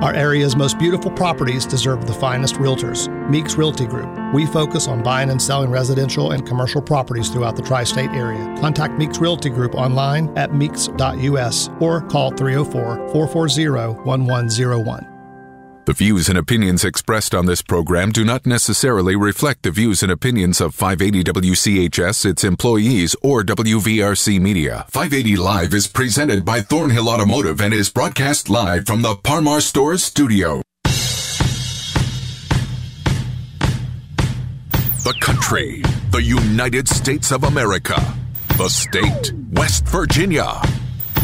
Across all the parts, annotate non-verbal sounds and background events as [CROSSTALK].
Our area's most beautiful properties deserve the finest realtors. Meeks Realty Group. We focus on buying and selling residential and commercial properties throughout the tri state area. Contact Meeks Realty Group online at meeks.us or call 304 440 1101. The views and opinions expressed on this program do not necessarily reflect the views and opinions of 580 WCHS, its employees, or WVRC Media. 580 Live is presented by Thornhill Automotive and is broadcast live from the Par Mar Stores studio. The country, the United States of America, the state, West Virginia,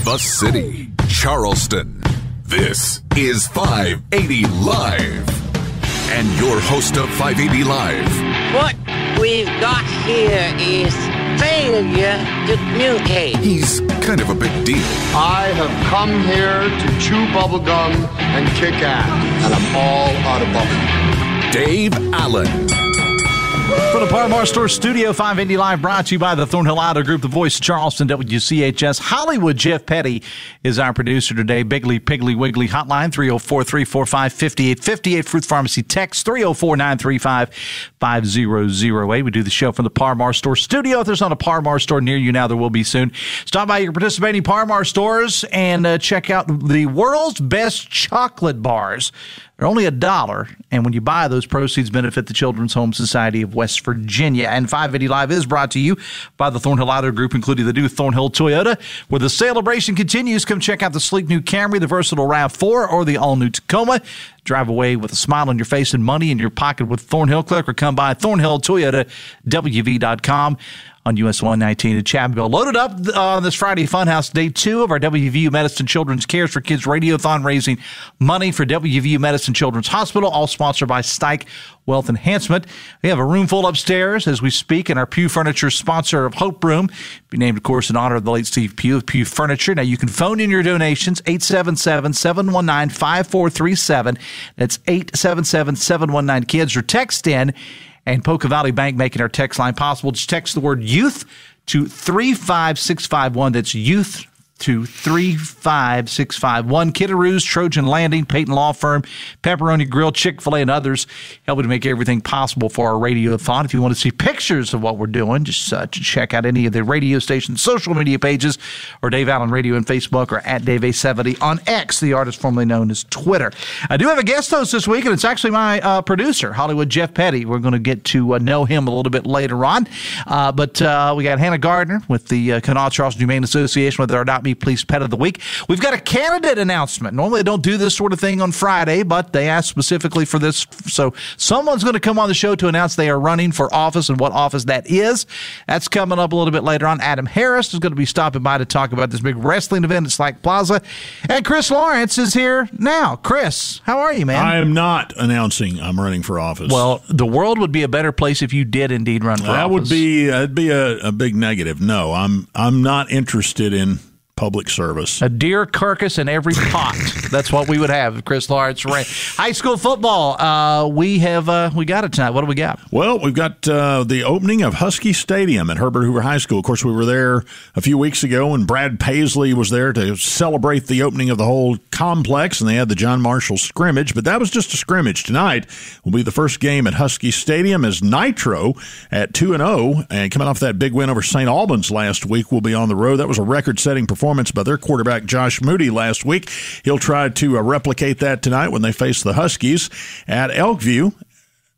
the city, Charleston. This is 580 Live. And your host of 580 Live, What we've got here is failure to communicate. he's kind of a big deal. I have come here to chew bubblegum and kick ass, and I'm all out of bubblegum. Dave Allen. From the Par Mar Store Studio, 580 Live, brought to you by the Thornhill Auto Group, the voice of Charleston, WCHS. Hollywood Jeff Petty is our producer today. Bigly, Piggly, Wiggly hotline, 304 345 5858. Fruth Pharmacy text, 304 935 5008. We do the show from the Par Mar Store Studio. If there's not a Par Mar store near you now, there will be soon. Stop by your participating Par Mar stores and uh, check out the world's best chocolate bars. They're only a dollar, and when you buy those proceeds benefit the Children's Home Society of West Virginia. And 580 Live is brought to you by the Thornhill Auto Group, including the new Thornhill Toyota. Where the celebration continues, come check out the sleek new Camry, the versatile RAV4, or the all-new Tacoma. Drive away with a smile on your face and money in your pocket with Thornhill. Click or come by Thornhill Toyota, WV.com on US 119 in Chapmanville. Loaded up on this Friday Funhouse, day two of our WVU Medicine Children's Cares for Kids Radiothon, raising money for WVU Medicine Children's Hospital, all sponsored by Stike Wealth Enhancement. We have a room full upstairs as we speak, and our Pew Furniture sponsor of Hope Room, be named, of course, in honor of the late Steve Pew of Pew Furniture. Now, you can phone in your donations, 877-719-5437. That's 877-719-KIDS, or text in and Poca Valley Bank making our text line possible. Just text the word youth to 35651. That's youth to 35651. Kiddaroos, Trojan Landing, Peyton Law Firm, Pepperoni Grill, Chick fil A, and others helping to make everything possible for our radiothon. If you want to see pictures of what we're doing, just uh, check out any of the radio station social media pages or Dave Allen Radio on Facebook or at Dave A70 on X, the artist formerly known as Twitter. I do have a guest host this week, and it's actually my uh, producer, Hollywood Jeff Petty. We're going to get to uh, know him a little bit later on. Uh, but uh, we got Hannah Gardner with the uh, Kanawha Charleston Humane Association with our Adopt Me Please Pet of the Week. We've got a candidate announcement. Normally, I don't do this sort of thing on Friday, but they asked specifically for this. So someone's going to come on the show to announce they are running for office and what office that is. That's coming up a little bit later on. Adam Harris is going to be stopping by to talk about this big wrestling event at Slack Plaza. And Chris Lawrence is here now. Chris, how are you, man? I am not announcing I'm running for office. well, the world would be a better place if you did indeed run for that office. would be uh, that'd be a, a big negative. No, I'm I'm not interested in public service. A deer carcass in every pot. That's what we would have if Chris Lawrence ran. High school football. Uh, we have uh, we got it tonight. What do we got? Well, we've got uh, the opening of Husky Stadium at Herbert Hoover High School. Of course, we were there a few weeks ago, and Brad Paisley was there to celebrate the opening of the whole complex, and they had the John Marshall scrimmage. But that was just a scrimmage. Tonight will be the first game at Husky Stadium as Nitro at two and zero, and coming off that big win over St. Albans last week, will be on the road. That was a record-setting performance performance by their quarterback Josh Moody last week. He'll try to uh, replicate that tonight when they face the Huskies at Elkview.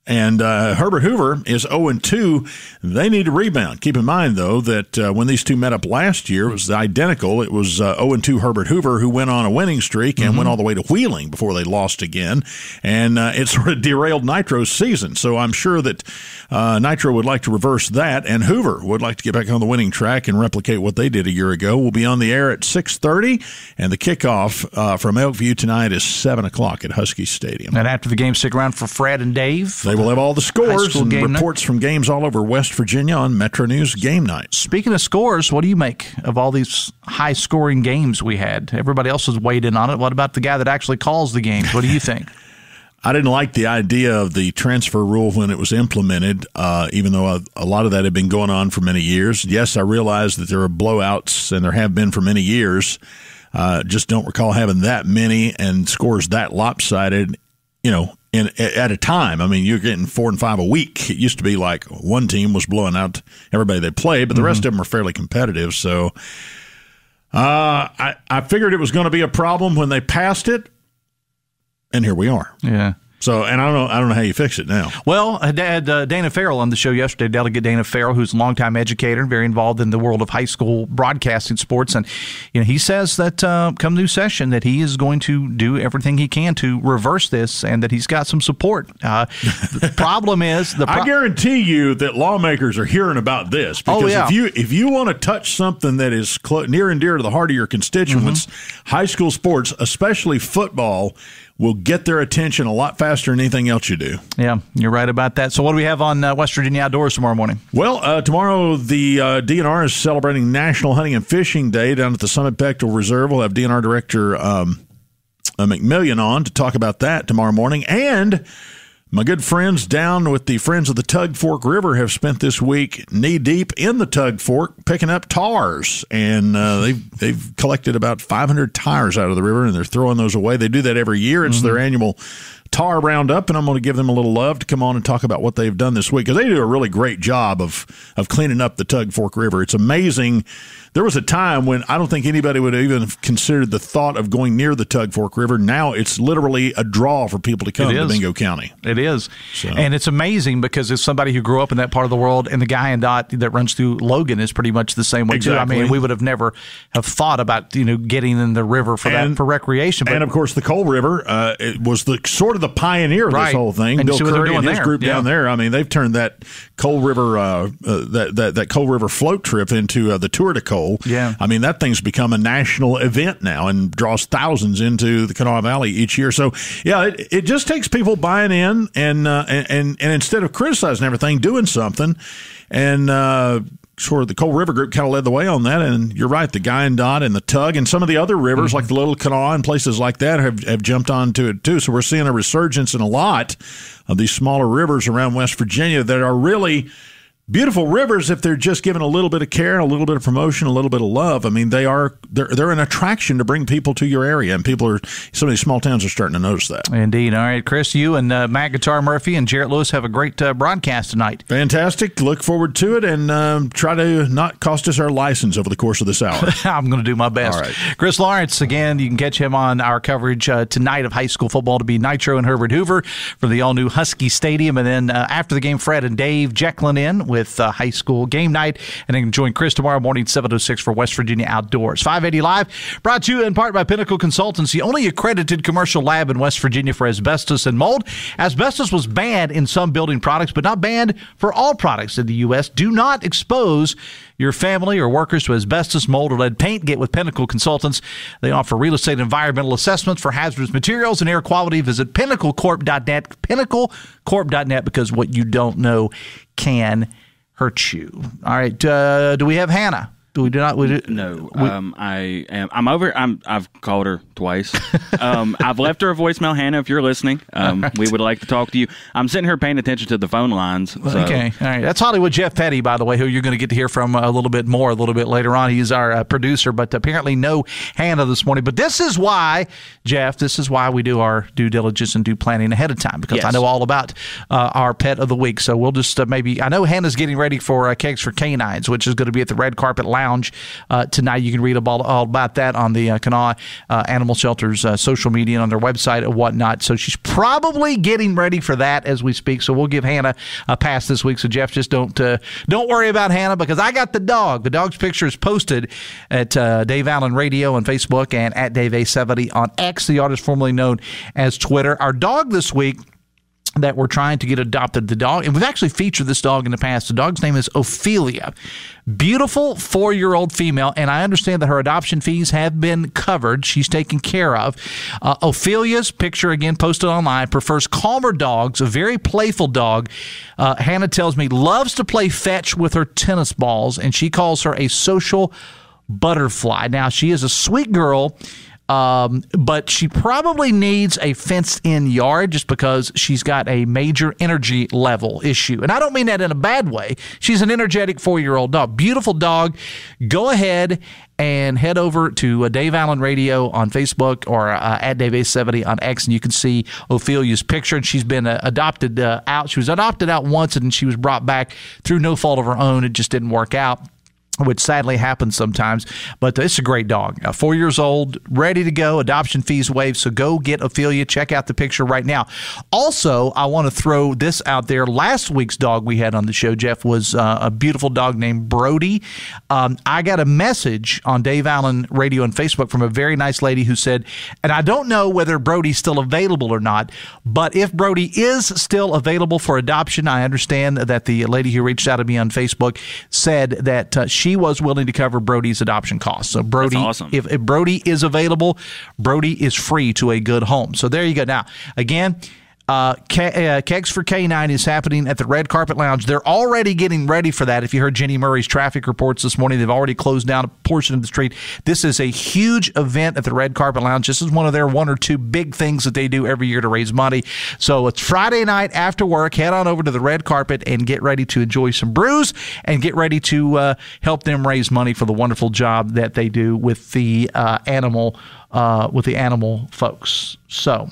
And uh, Herbert Hoover is 0 2. They need to rebound. Keep in mind, though, that uh, when these two met up last year, it was identical. It was uh, 0 2 Herbert Hoover who went on a winning streak and Mm-hmm. went all the way to Wheeling before they lost again. And uh, it sort of derailed Nitro's season. So I'm sure that uh, Nitro would like to reverse that, and Hoover would like to get back on the winning track and replicate what they did a year ago. We'll be on the air at 6:30, and the kickoff uh, from Elkview tonight is 7 o'clock at Husky Stadium. And after the game, stick around for Fred and Dave. They will have all the scores and game night. reports from games all over West Virginia on Metro News Game Night. Speaking of scores, what do you make of all these high scoring games we had? Everybody else has weighed in on it. What about the guy that actually calls the games? What do you think? [LAUGHS] I didn't like the idea of the transfer rule when it was implemented, uh, even though a, a lot of that had been going on for many years. Yes, I realize that there are blowouts, and there have been for many years. Uh, just don't recall having that many and scores that lopsided, you know, in, at a time. I mean, you're getting four and five a week. It used to be like one team was blowing out everybody they played, but the rest of them are fairly competitive. So uh, I, I figured it was going to be a problem when they passed it, and here we are. Yeah. So, and I don't know, I don't know how you fix it now. Well, I had uh, Dana Ferrell on the show yesterday, Delegate Dana Ferrell, who's a longtime educator, very involved in the world of high school broadcasting sports, and you know he says that uh, come new session that he is going to do everything he can to reverse this, and that he's got some support. Uh, the [LAUGHS] problem is the pro- I guarantee you that lawmakers are hearing about this Oh, because yeah. if you if you want to touch something that is clo- near and dear to the heart of your constituents, Mm-hmm. high school sports, especially football, will get their attention a lot faster than anything else you do. yeah, you're right about that. So, what do we have on uh, West Virginia Outdoors tomorrow morning? Well, uh, tomorrow the uh, DNR is celebrating National Hunting and Fishing Day down at the Summit Bechtel Reserve. We'll have DNR Director um, uh, McMillion on to talk about that tomorrow morning. And my good friends down with the Friends of the Tug Fork River have spent this week knee deep in the Tug Fork picking up tars, and uh, they've they've collected about 500 tires out of the river, and they're throwing those away. They do that every year. It's their annual tar roundup, and I'm going to give them a little love to come on and talk about what they've done this week because they do a really great job of of cleaning up the Tug Fork River. It's amazing. There was a time when I don't think anybody would have even have considered the thought of going near the Tug Fork River. Now it's literally a draw for people to come to. Mingo County. It is, and it's amazing because it's somebody who grew up in that part of the world, and the Guyandotte that runs through Logan is pretty much the same way too. I mean, we would have never have thought about you know getting in the river for that for recreation, but and of course, the Coal River uh, it was the sort of the pioneer of Right. this whole thing. And Bill see what they're Curry and doing his there. group down there. I mean, they've turned that Coal River uh, uh, that, that that Coal River float trip into uh, the Tour de Coal. Yeah. I mean that thing's become a national event now and draws thousands into the Kanawha Valley each year. So yeah, it, it just takes people buying in and uh, and, and and instead of criticizing everything, doing something and. Uh, Sort of the Coal River Group kind of led the way on that, and you're right. The Guyandotte and the Tug and some of the other rivers, like the Little Kanawha and places like that, have, have jumped onto it too. So we're seeing a resurgence in a lot of these smaller rivers around West Virginia that are really beautiful rivers if they're just given a little bit of care a little bit of promotion, a little bit of love. I mean, they are they're they're an attraction to bring people to your area, and people are some of these small towns are starting to notice that. Indeed. All right, Chris, you and uh, Matt Guitar Murphy and Jarrett Lewis have a great uh, broadcast tonight. Fantastic! Look forward to it, and um, try to not cost us our license over the course of this hour. [LAUGHS] I'm going to do my best. All right. Chris Lawrence, again, you can catch him on our coverage uh, tonight of high school football to be Nitro and Herbert Hoover from the all new Husky Stadium. And then uh, after the game, Fred and Dave Jekyllin in with uh, high school game night. And then join Chris tomorrow morning, 7.06 for West Virginia Outdoors. 580 Live, brought to you in part by Pinnacle Consultancy, only accredited commercial lab in West Virginia for asbestos and mold. Asbestos was banned in some building products, but not banned for all products in the U.S. Do not expose your family or workers to asbestos, mold, or lead paint. Get with Pinnacle Consultants. They offer real estate environmental assessments for hazardous materials and air quality. Visit pinnaclecorp.net, pinnaclecorp.net, because what you don't know can hurt you. All right. Uh, do we have Hannah? Do we do not? We do, No, um, I am. I'm over. I'm. I've called her twice. um, [LAUGHS] I've left her a voicemail, Hannah. If you're listening, um, we would like to talk to you. I'm sitting here paying attention to the phone lines. So. Okay, all right. That's Hollywood Jeff Petty, by the way, who you're going to get to hear from a little bit more a little bit later on. He's our uh, producer, but apparently no Hannah this morning. But this is why, Jeff, this is why we do our due diligence and do planning ahead of time because I know all about uh, our pet of the week. So we'll just uh, maybe, I know Hannah's getting ready for uh, Kegs for Canines, which is going to be at the Red Carpet Lounge Lounge uh, tonight. You can read all, all about that on the uh, Kanawha uh, Animal Shelter's uh, social media and on their website and whatnot. So she's probably getting ready for that as we speak. So we'll give Hannah a pass this week. So Jeff, just don't uh, don't worry about Hannah because I got the dog. The dog's picture is posted at uh, Dave Allen Radio on Facebook and at Dave A70 on X, the artist formerly known as Twitter. Our dog this week that we're trying to get adopted. The dog, and we've actually featured this dog in the past. The dog's name is Ophelia. Beautiful four year old female, and I understand that her adoption fees have been covered. She's taken care of. Uh, Ophelia's picture, again, posted online, prefers calmer dogs, a very playful dog. Uh, Hannah tells me loves to play fetch with her tennis balls, and she calls her a social butterfly. Now, she is a sweet girl. Um, but she probably needs a fenced in yard just because she's got a major energy level issue. And I don't mean that in a bad way. She's an energetic four year old dog. Beautiful dog. Go ahead and head over to uh, Dave Allen Radio on Facebook or uh, at Dave A70 on X, and you can see Ophelia's picture. And she's been uh, adopted uh, out. She was adopted out once, and she was brought back through no fault of her own. It just didn't work out which sadly happens sometimes. But it's a great dog. Four years old, ready to go. Adoption fees waived. So go get Ophelia. Check out the picture right now. Also, I want to throw this out there. Last week's dog we had on the show, Jeff, was uh, a beautiful dog named Brody. Um, I got a message on Dave Allen Radio and Facebook from a very nice lady who said, and I don't know whether Brody's still available or not, but if Brody is still available for adoption, I understand that the lady who reached out to me on Facebook said that uh, she she was willing to cover Brody's adoption costs. So Brody, awesome. if, if Brody is available, Brody is free to a good home. So there you go. Now again. Uh, uh, Kegs for K9 is happening at the Red Carpet Lounge. They're already getting ready for that. If you heard Jenny Murray's traffic reports this morning, they've already closed down a portion of the street. This is a huge event at the Red Carpet Lounge. This is one of their one or two big things that they do every year to raise money. So it's Friday night after work. Head on over to the Red Carpet and get ready to enjoy some brews and get ready to uh, help them raise money for the wonderful job that they do with the uh, animal uh, with the animal folks. So.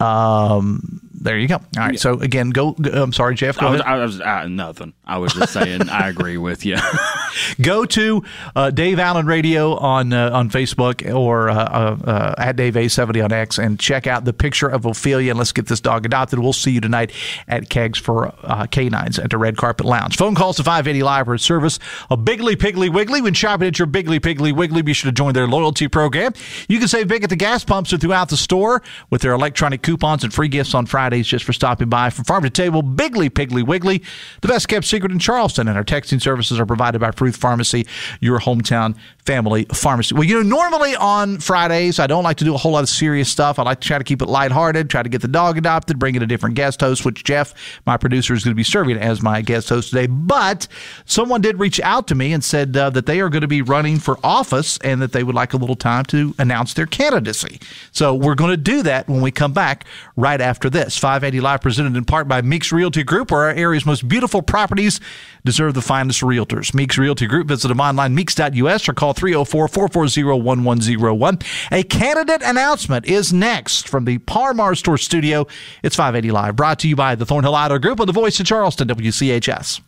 Um, there you go. All right. Yeah. So again, go. I'm sorry, Jeff. Go I was, I was uh, nothing. I was just saying. I agree with you. [LAUGHS] go to uh, Dave Allen Radio on uh, on Facebook or uh, uh, uh, at Dave A70 on X and check out the picture of Ophelia and let's get this dog adopted. We'll see you tonight at Kegs for Canines at the Red Carpet Lounge. Phone calls to 580 Live or service a Biggly Piggly Wiggly. When shopping at your Biggly Piggly Wiggly, be sure to join their loyalty program. You can save big at the gas pumps or throughout the store with their electronic coupons and free gifts on Fridays just for stopping by. From farm to table, Biggly Piggly Wiggly, the best kept secret in Charleston. And our texting services are provided by Fruth Pharmacy, your hometown family pharmacy. Well, you know, normally on Fridays, I don't like to do a whole lot of serious stuff. I like to try to keep it lighthearted, try to get the dog adopted, bring in a different guest host, which Jeff, my producer, is going to be serving as my guest host today. But someone did reach out to me and said uh, that they are going to be running for office and that they would like a little time to announce their candidacy. So we're going to do that when we come back right after this. 580 Live presented in part by Meeks Realty Group, where our area's most beautiful properties deserve the finest realtors. Meeks Realty Group. Visit them online, meeks.us, or call 304 440 1101. A candidate announcement is next from the Par Mar Store studio. It's 580 Live, brought to you by the Thornhill Auto Group of the Voice of Charleston, WCHS.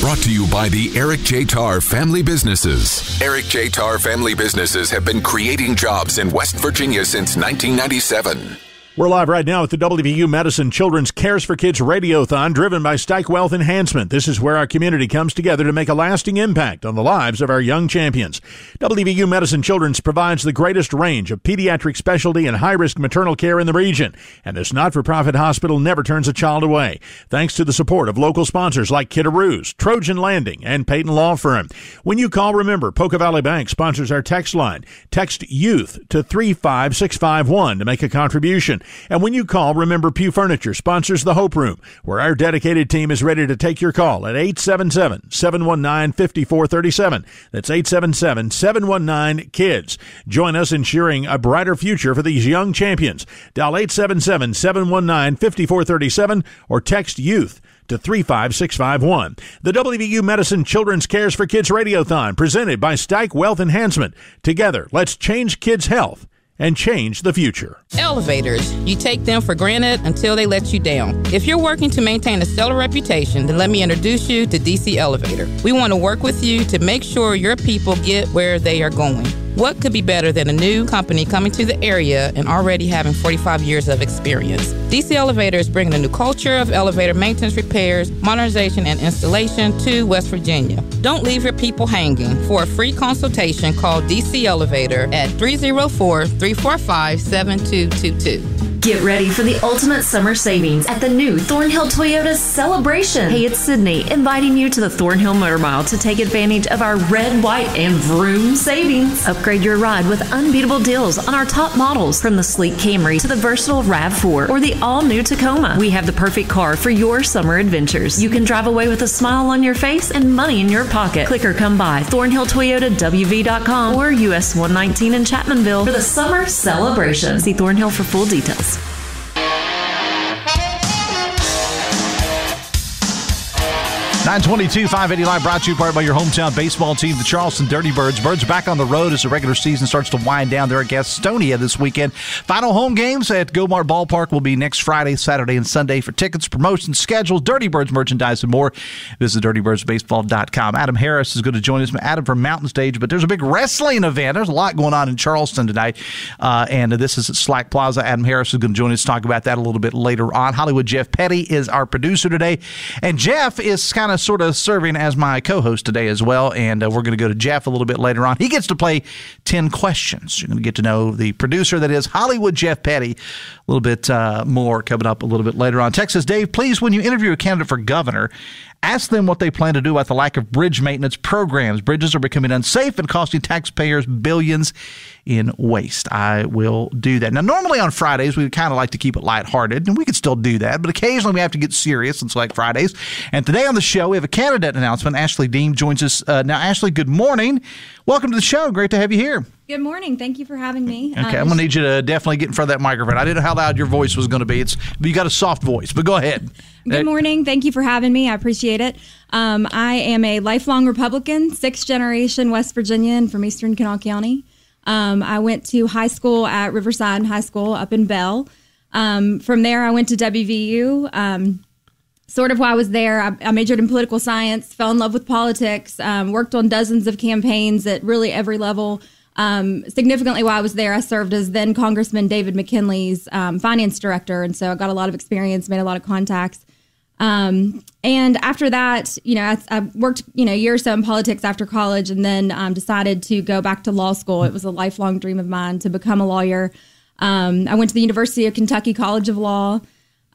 Brought to you by the Eric J. Tarr Family Businesses. Eric J. Tarr Family Businesses have been creating jobs in West Virginia since 1997. We're live right now at the WVU Medicine Children's Cares for Kids Radiothon, driven by Stike Wealth Enhancement. This is where our community comes together to make a lasting impact on the lives of our young champions. WVU Medicine Children's provides the greatest range of pediatric specialty and high risk maternal care in the region, and this not for profit hospital never turns a child away. Thanks to the support of local sponsors like Kiddaroos, Trojan Landing, and Peyton Law Firm. When you call, remember, Poca Valley Bank sponsors our text line. Text youth to 35651 to make a contribution. And when you call, remember Pew Furniture sponsors the Hope Room, where our dedicated team is ready to take your call at 877 719 5437. That's 877 719 KIDS. Join us in ensuring a brighter future for these young champions. Dial 877 719 5437 or text youth to 35651. The WVU Medicine Children's Cares for Kids Radiothon presented by Stike Wealth Enhancement. Together, let's change kids' health and change the future. Elevators. You take them for granted until they let you down. If you're working to maintain a stellar reputation, then let me introduce you to DC Elevator. We want to work with you to make sure your people get where they are going. What could be better than a new company coming to the area and already having 45 years of experience? DC Elevator is bringing a new culture of elevator maintenance, repairs, modernization, and installation to West Virginia. Don't leave your people hanging. For a free consultation, call DC Elevator at 304 345 7222. Get ready for the ultimate summer savings at the new Thornhill Toyota Celebration. Hey, it's Sydney inviting you to the Thornhill Motor Mile to take advantage of our red, white, and vroom savings. Upgrade your ride with unbeatable deals on our top models from the sleek Camry to the versatile RAV4 or the all new Tacoma. We have the perfect car for your summer adventures. You can drive away with a smile on your face and money in your pocket. Click or come by ThornhillToyotaWV.com or US 119 in Chapmanville for the summer celebration. See Thornhill for full details. 922 580 Live brought to you part by your hometown baseball team, the Charleston Dirty Birds. Birds back on the road as the regular season starts to wind down. They're at Gastonia this weekend. Final home games at Gomart Ballpark will be next Friday, Saturday, and Sunday. For tickets, promotions, schedules, Dirty Birds merchandise, and more, visit dirtybirdsbaseball.com. Adam Harris is going to join us. Adam from Mountain Stage, but there's a big wrestling event. There's a lot going on in Charleston tonight, uh, and this is at Slack Plaza. Adam Harris is going to join us to talk about that a little bit later on. Hollywood Jeff Petty is our producer today, and Jeff is kind of sort of serving as my co-host today as well. And uh, we're going to go to Jeff a little bit later on. He gets to play ten questions. You're going to get to know the producer that is Hollywood Jeff Petty a little bit uh, more coming up a little bit later on. Texas Dave, please, when you interview a candidate for governor, Ask them what they plan to do about the lack of bridge maintenance programs. Bridges are becoming unsafe and costing taxpayers billions in waste. I will do that. Now, normally on Fridays, we kind of like to keep it lighthearted, and we could still do that, but occasionally we have to get serious on Select Fridays. And today on the show, we have a candidate announcement. Ashley Deem joins us. Uh, now, Ashley, good morning. Welcome to the show. Great to have you here. Good morning. Thank you for having me. Okay, um, I'm gonna need you to definitely get in front of that microphone. I didn't know how loud your voice was going to be. It's you got a soft voice, but go ahead. Good morning. Thank you for having me. I appreciate it. Um, I am a lifelong Republican, sixth generation West Virginian from Eastern Kanawha County. Um, I went to high school at Riverside High School up in Belle. Um, from there, I went to WVU. Um, sort of while I was there, I, I, majored in political science, fell in love with politics, um, worked on dozens of campaigns at really every level. Um, significantly, while I was there, I served as then Congressman David McKinley's um, finance director, and so I got a lot of experience, made a lot of contacts. Um, and after that, you know, I, I, worked, you know, a year or so in politics after college and then um, decided to go back to law school. It was a lifelong dream of mine to become a lawyer. Um, I went to the University of Kentucky College of Law.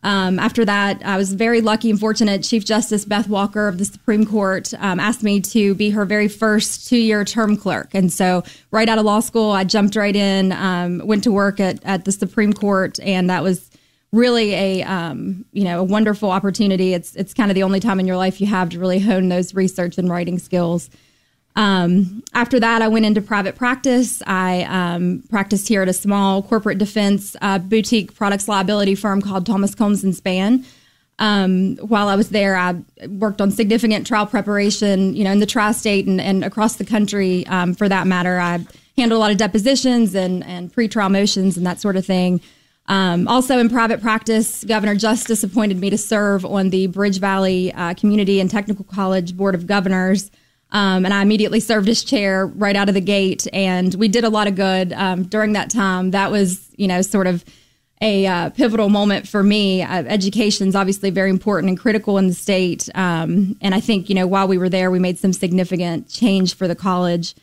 Um, after that, I was very lucky and fortunate. Chief Justice Beth Walker of the Supreme Court um, asked me to be her very first two year term clerk. And so, right out of law school, I jumped right in, um, went to work at, at the Supreme Court, and that was really a um, you know a wonderful opportunity. It's it's kind of the only time in your life you have to really hone those research and writing skills. Um, after that, I went into private practice. I um, practiced here at a small corporate defense uh, boutique products liability firm called Thomas Combs and Spann. Um, while I was there, I worked on significant trial preparation, you know, in the tri-state and, and across the country. Um, for that matter, I handled a lot of depositions and and pre-trial motions and that sort of thing. Um, also, in private practice, Governor Justice appointed me to serve on the Bridge Valley uh, Community and Technical College Board of Governors. Um, and I immediately served as chair right out of the gate. And we did a lot of good um, during that time. That was, you know, sort of a uh, pivotal moment for me. Uh, Education is obviously very important and critical in the state. Um, and I think, you know, while we were there, we made some significant change for the college.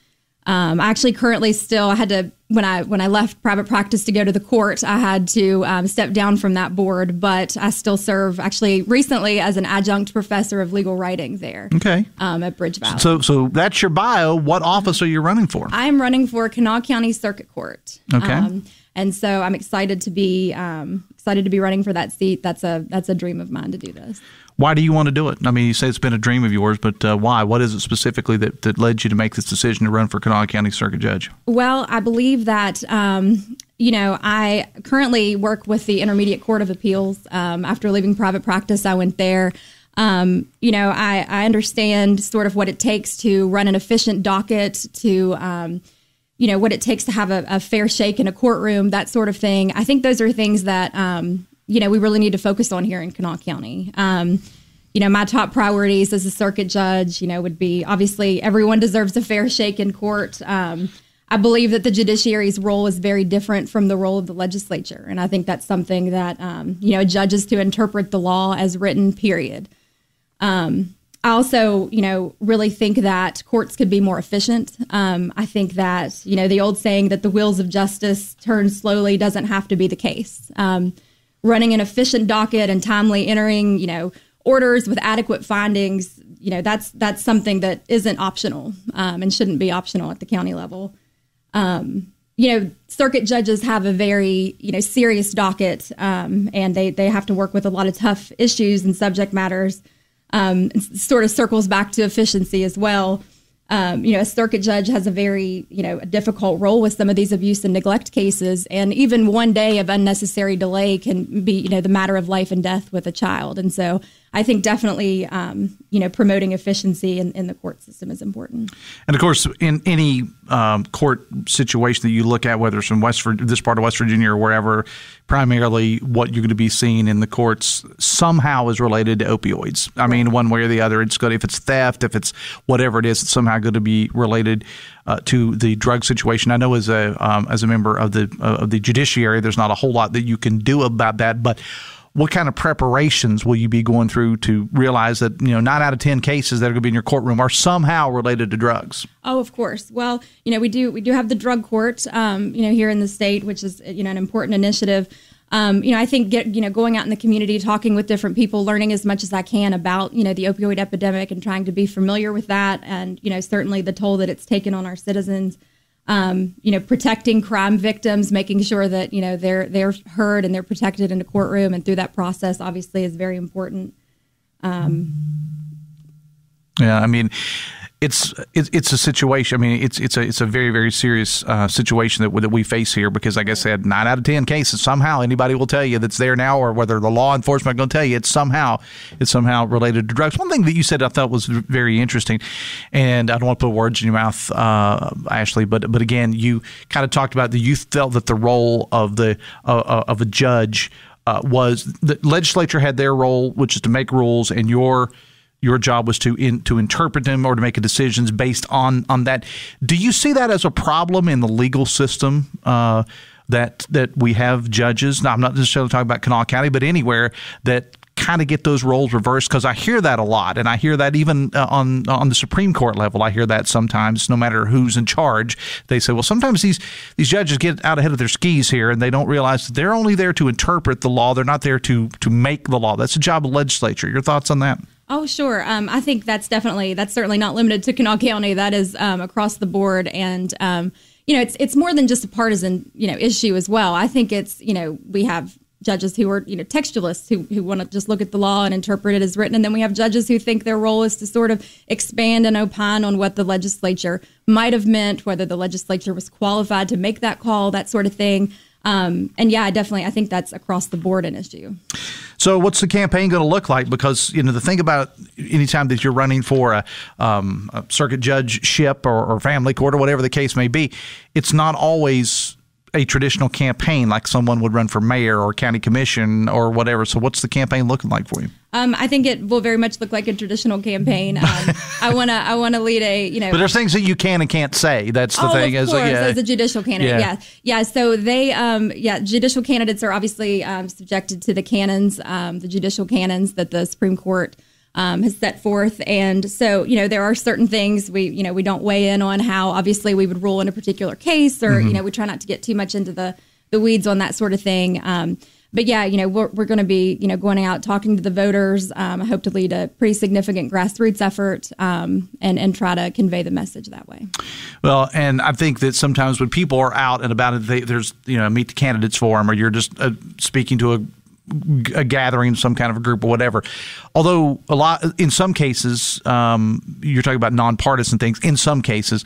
Um, I actually currently still I had to when I when I left private practice to go to the court, I had to um, step down from that board, but I still serve actually recently as an adjunct professor of legal writing there. Okay, um, at Bridge Valley. So so that's your bio. What office are you running for? I am running for Kanawha County Circuit Court. Okay. Um, and so I'm excited to be um, excited to be running for that seat. That's a that's a dream of mine to do this. Why do you want to do it? I mean, you say it's been a dream of yours, but uh, why? What is it specifically that, that led you to make this decision to run for Kanawha County Circuit Judge? Well, I believe that, um, you know, I currently work with the Intermediate Court of Appeals. Um, after leaving private practice, I went there. Um, you know, I, I understand sort of what it takes to run an efficient docket, to um, you know, what it takes to have a, a, fair shake in a courtroom, that sort of thing. I think those are things that, um, you know, we really need to focus on here in Kanawha County. Um, you know, my top priorities as a circuit judge, you know, would be obviously everyone deserves a fair shake in court. Um, I believe that the judiciary's role is very different from the role of the legislature. And I think that's something that, um, you know, judges to interpret the law as written, period. Um, I also, you know, really think that courts could be more efficient. Um, I think that, you know, the old saying that the wheels of justice turn slowly doesn't have to be the case. Um, running an efficient docket and timely entering, you know, orders with adequate findings, you know, that's that's something that isn't optional um, and shouldn't be optional at the county level. Um, you know, circuit judges have a very, you know, serious docket, um, and they they have to work with a lot of tough issues and subject matters um, sort of circles back to efficiency as well. Um, you know, a circuit judge has a very, you know, difficult role with some of these abuse and neglect cases. And even one day of unnecessary delay can be, you know, the matter of life and death with a child. And so I think definitely, um, you know, promoting efficiency in, in, the court system is important. And of course, in any um, court situation that you look at, whether it's in West this part of West Virginia or wherever, primarily what you're going to be seeing in the courts somehow is related to opioids. I mean, one way or the other, it's good if it's theft, if it's whatever it is, it's somehow going to be related uh, to the drug situation. I know as a um, as a member of the uh, of the judiciary, there's not a whole lot that you can do about that, but what kind of preparations will you be going through to realize that you know nine out of ten cases that are going to be in your courtroom are somehow related to drugs? Oh, of course. Well, you know we do we do have the drug court, um, you know, here in the state, which is you know an important initiative. Um, you know, I think get, you know going out in the community, talking with different people, learning as much as I can about you know the opioid epidemic, and trying to be familiar with that, and you know certainly the toll that it's taken on our citizens um, you know, protecting crime victims, making sure that you know they're they're heard and they're protected in a courtroom, and through that process, obviously, is very important. Um, yeah, I mean, it's it's a situation. I mean, it's it's a it's a very very serious uh, situation that that we face here because, like I said, nine out of ten cases somehow anybody will tell you that's there now, or whether the law enforcement going to tell you it's somehow it's somehow related to drugs. One thing that you said I thought was very interesting, and I don't want to put words in your mouth, uh, Ashley, but but again, you kind of talked about the you felt that the role of the uh, uh of a judge uh, was the legislature had their role, which is to make rules, and your your job was to in, to interpret them or to make decisions based on on that. Do you see that as a problem in the legal system? Uh, that that we have judges. Now, I'm not necessarily talking about Kanawha County, but anywhere that kind of get those roles reversed because I hear that a lot, and I hear that even uh, on on the Supreme Court level. I hear that sometimes, no matter who's in charge, they say, well, sometimes these these judges get out ahead of their skis here, and they don't realize that they're only there to interpret the law. They're not there to to make the law. That's the job of legislature. Your thoughts on that? Oh, sure. Um, I think that's definitely that's certainly not limited to Kanawha County. That is um, across the board, and um, you know, it's it's more than just a partisan you know issue as well. I think it's you know we have judges who are you know textualists who who want to just look at the law and interpret it as written, and then we have judges who think their role is to sort of expand and opine on what the legislature might have meant, whether the legislature was qualified to make that call, that sort of thing. Um, and yeah, definitely I think that's across the board an issue. So, what's the campaign going to look like? Because you know the thing about anytime that you're running for a, um, a circuit judgeship or, or family court or whatever the case may be, it's not always a traditional campaign like someone would run for mayor or county commission or whatever. So, what's the campaign looking like for you? Um, I think it will very much look like a traditional campaign. Um, I want to, I want to lead a, you know. But there's things that you can and can't say. That's the oh, thing. Of as, course, a, yeah. as a judicial candidate, yeah, yeah. yeah so they, um, yeah, judicial candidates are obviously um, subjected to the canons, um, the judicial canons that the Supreme Court um, has set forth. And so, you know, there are certain things we, you know, we don't weigh in on how obviously we would rule in a particular case, or mm-hmm. you know, we try not to get too much into the the weeds on that sort of thing. Um, but yeah, you know, we're, we're going to be, you know, going out talking to the voters. Um, I hope to lead a pretty significant grassroots effort um, and and try to convey the message that way. Well, and I think that sometimes when people are out and about, they, there's you know meet the candidates forum, or you're just uh, speaking to a a gathering, some kind of a group or whatever. Although a lot, in some cases, um, you're talking about nonpartisan things. In some cases,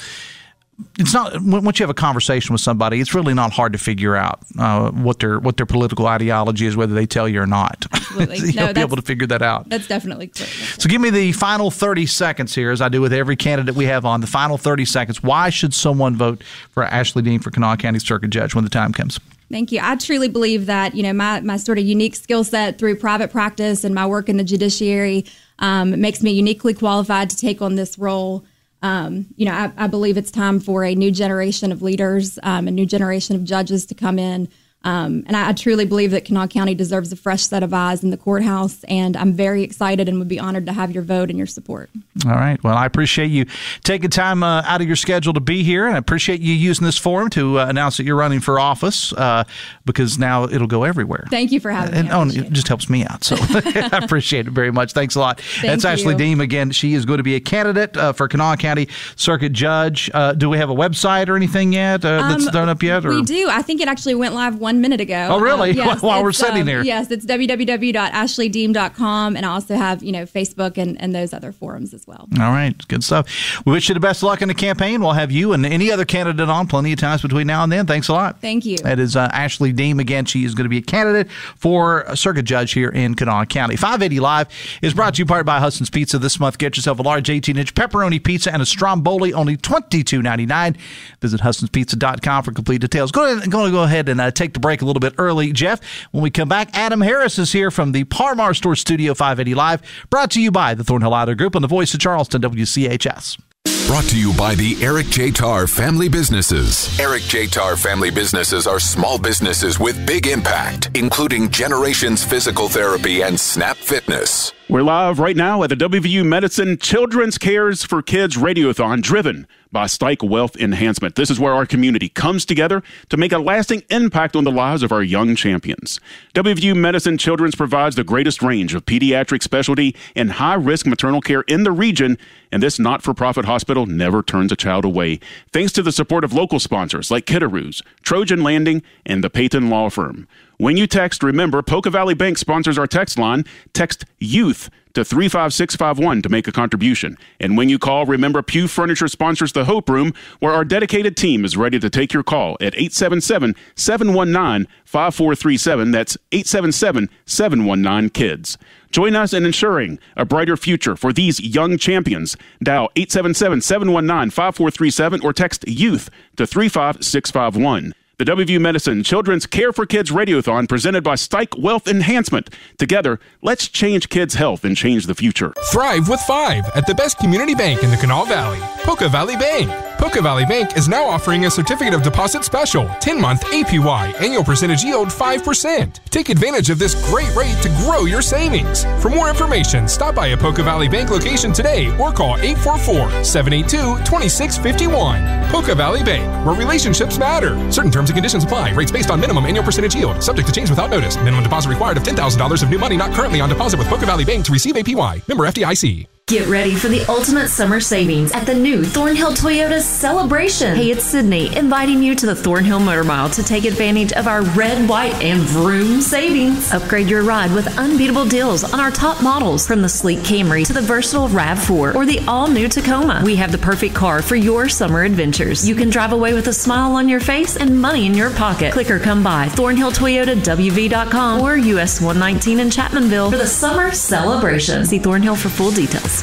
it's not once you have a conversation with somebody, it's really not hard to figure out uh, what their what their political ideology is, whether they tell you or not. Absolutely. [LAUGHS] You'll No, be able to figure that out. That's definitely true. So give me the final 30 seconds here, as I do with every candidate we have on. The final 30 seconds. Why should someone vote for Ashley Deem for Kanawha County Circuit Judge when the time comes? Thank you. I truly believe that you know my my sort of unique skill set through private practice and my work in the judiciary um, makes me uniquely qualified to take on this role. Um, you know, I, I believe it's time for a new generation of leaders, um, a new generation of judges to come in. Um, and I, I truly believe that Kanawha County deserves a fresh set of eyes in the courthouse. And I'm very excited and would be honored to have your vote and your support. All right. Well, I appreciate you taking time uh, out of your schedule to be here, and I appreciate you using this forum to uh, announce that you're running for office uh, because now it'll go everywhere. Thank you for having And me. I oh, appreciate it just helps me out. So [LAUGHS] I appreciate it very much. Thanks a lot. Thank That's Ashley you. Deem again. She is going to be a candidate uh, for Kanawha County Circuit Judge. Uh, do we have a website or anything yet uh, that's Um, done up yet? Or? We do. I think it actually went live one minute ago. Oh, really? Um, [LAUGHS] yes, While we're sitting um, here. Yes, it's www.ashleydeem.com. And I also have, you know, Facebook and, and those other forums as well. All right, good stuff. We wish you the best luck in the campaign. We'll have you and any other candidate on plenty of times between now and then. Thanks a lot. Thank you. That is uh, Ashley Deem. Again, she is going to be a candidate for a circuit judge here in Kanawha County. 580 Live is brought to you part by Hudson's Pizza. This month, get yourself a large 18 inch pepperoni pizza and a stromboli, only $22.99. Visit Hudson'sPizza.com for complete details. Go ahead, to go ahead and uh, take the break a little bit early, Jeff. When we come back, Adam Harris is here from the Par Mar Store Studio 580 Live, brought to you by the Thornhill Auto Group and the voice of Charleston, WCHS. Brought to you by the Eric J. Tarr Family Businesses. Eric J. Tarr Family Businesses are small businesses with big impact, including Generations Physical Therapy and Snap Fitness. We're live right now at the WVU Medicine Children's Cares for Kids Radiothon, driven by Stike Wealth Enhancement. This is where our community comes together to make a lasting impact on the lives of our young champions. WVU Medicine Children's provides the greatest range of pediatric specialty and high risk maternal care in the region, and this not for profit hospital never turns a child away. Thanks to the support of local sponsors like Kiddaroos, Trojan Landing, and the Peyton Law Firm. When you text, remember Poca Valley Bank sponsors our text line. Text youth to 35651 to make a contribution. And when you call, remember Pew Furniture sponsors the Hope Room, where our dedicated team is ready to take your call at 877 719 5437. That's 877 719 KIDS. Join us in ensuring a brighter future for these young champions. Dial 877 719 5437 or text youth to 35651. The WVU Medicine Children's Care for Kids Radiothon presented by Stike Wealth Enhancement. Together, let's change kids' health and change the future. Thrive with five at the best community bank in the Kanawha Valley, Poca Valley Bank. Poca Valley Bank is now offering a certificate of deposit special, 10 month APY, annual percentage yield 5%. Take advantage of this great rate to grow your savings. For more information, stop by a Poca Valley Bank location today or call 844 782 2651. Poca Valley Bank, where relationships matter. Certain terms and conditions apply. Rates based on minimum annual percentage yield, subject to change without notice. Minimum deposit required of $10,000 of new money not currently on deposit with Poca Valley Bank to receive APY. Member FDIC. Get ready for the ultimate summer savings at the new Thornhill Toyota Celebration. Hey, it's Sydney inviting you to the Thornhill Motor Mile to take advantage of our red, white, and vroom savings. Upgrade your ride with unbeatable deals on our top models from the sleek Camry to the versatile RAV4 or the all new Tacoma. We have the perfect car for your summer adventures. You can drive away with a smile on your face and money in your pocket. Click or come by ThornhillToyotaWV.com or US 119 in Chapmanville for the summer celebration. See Thornhill for full details.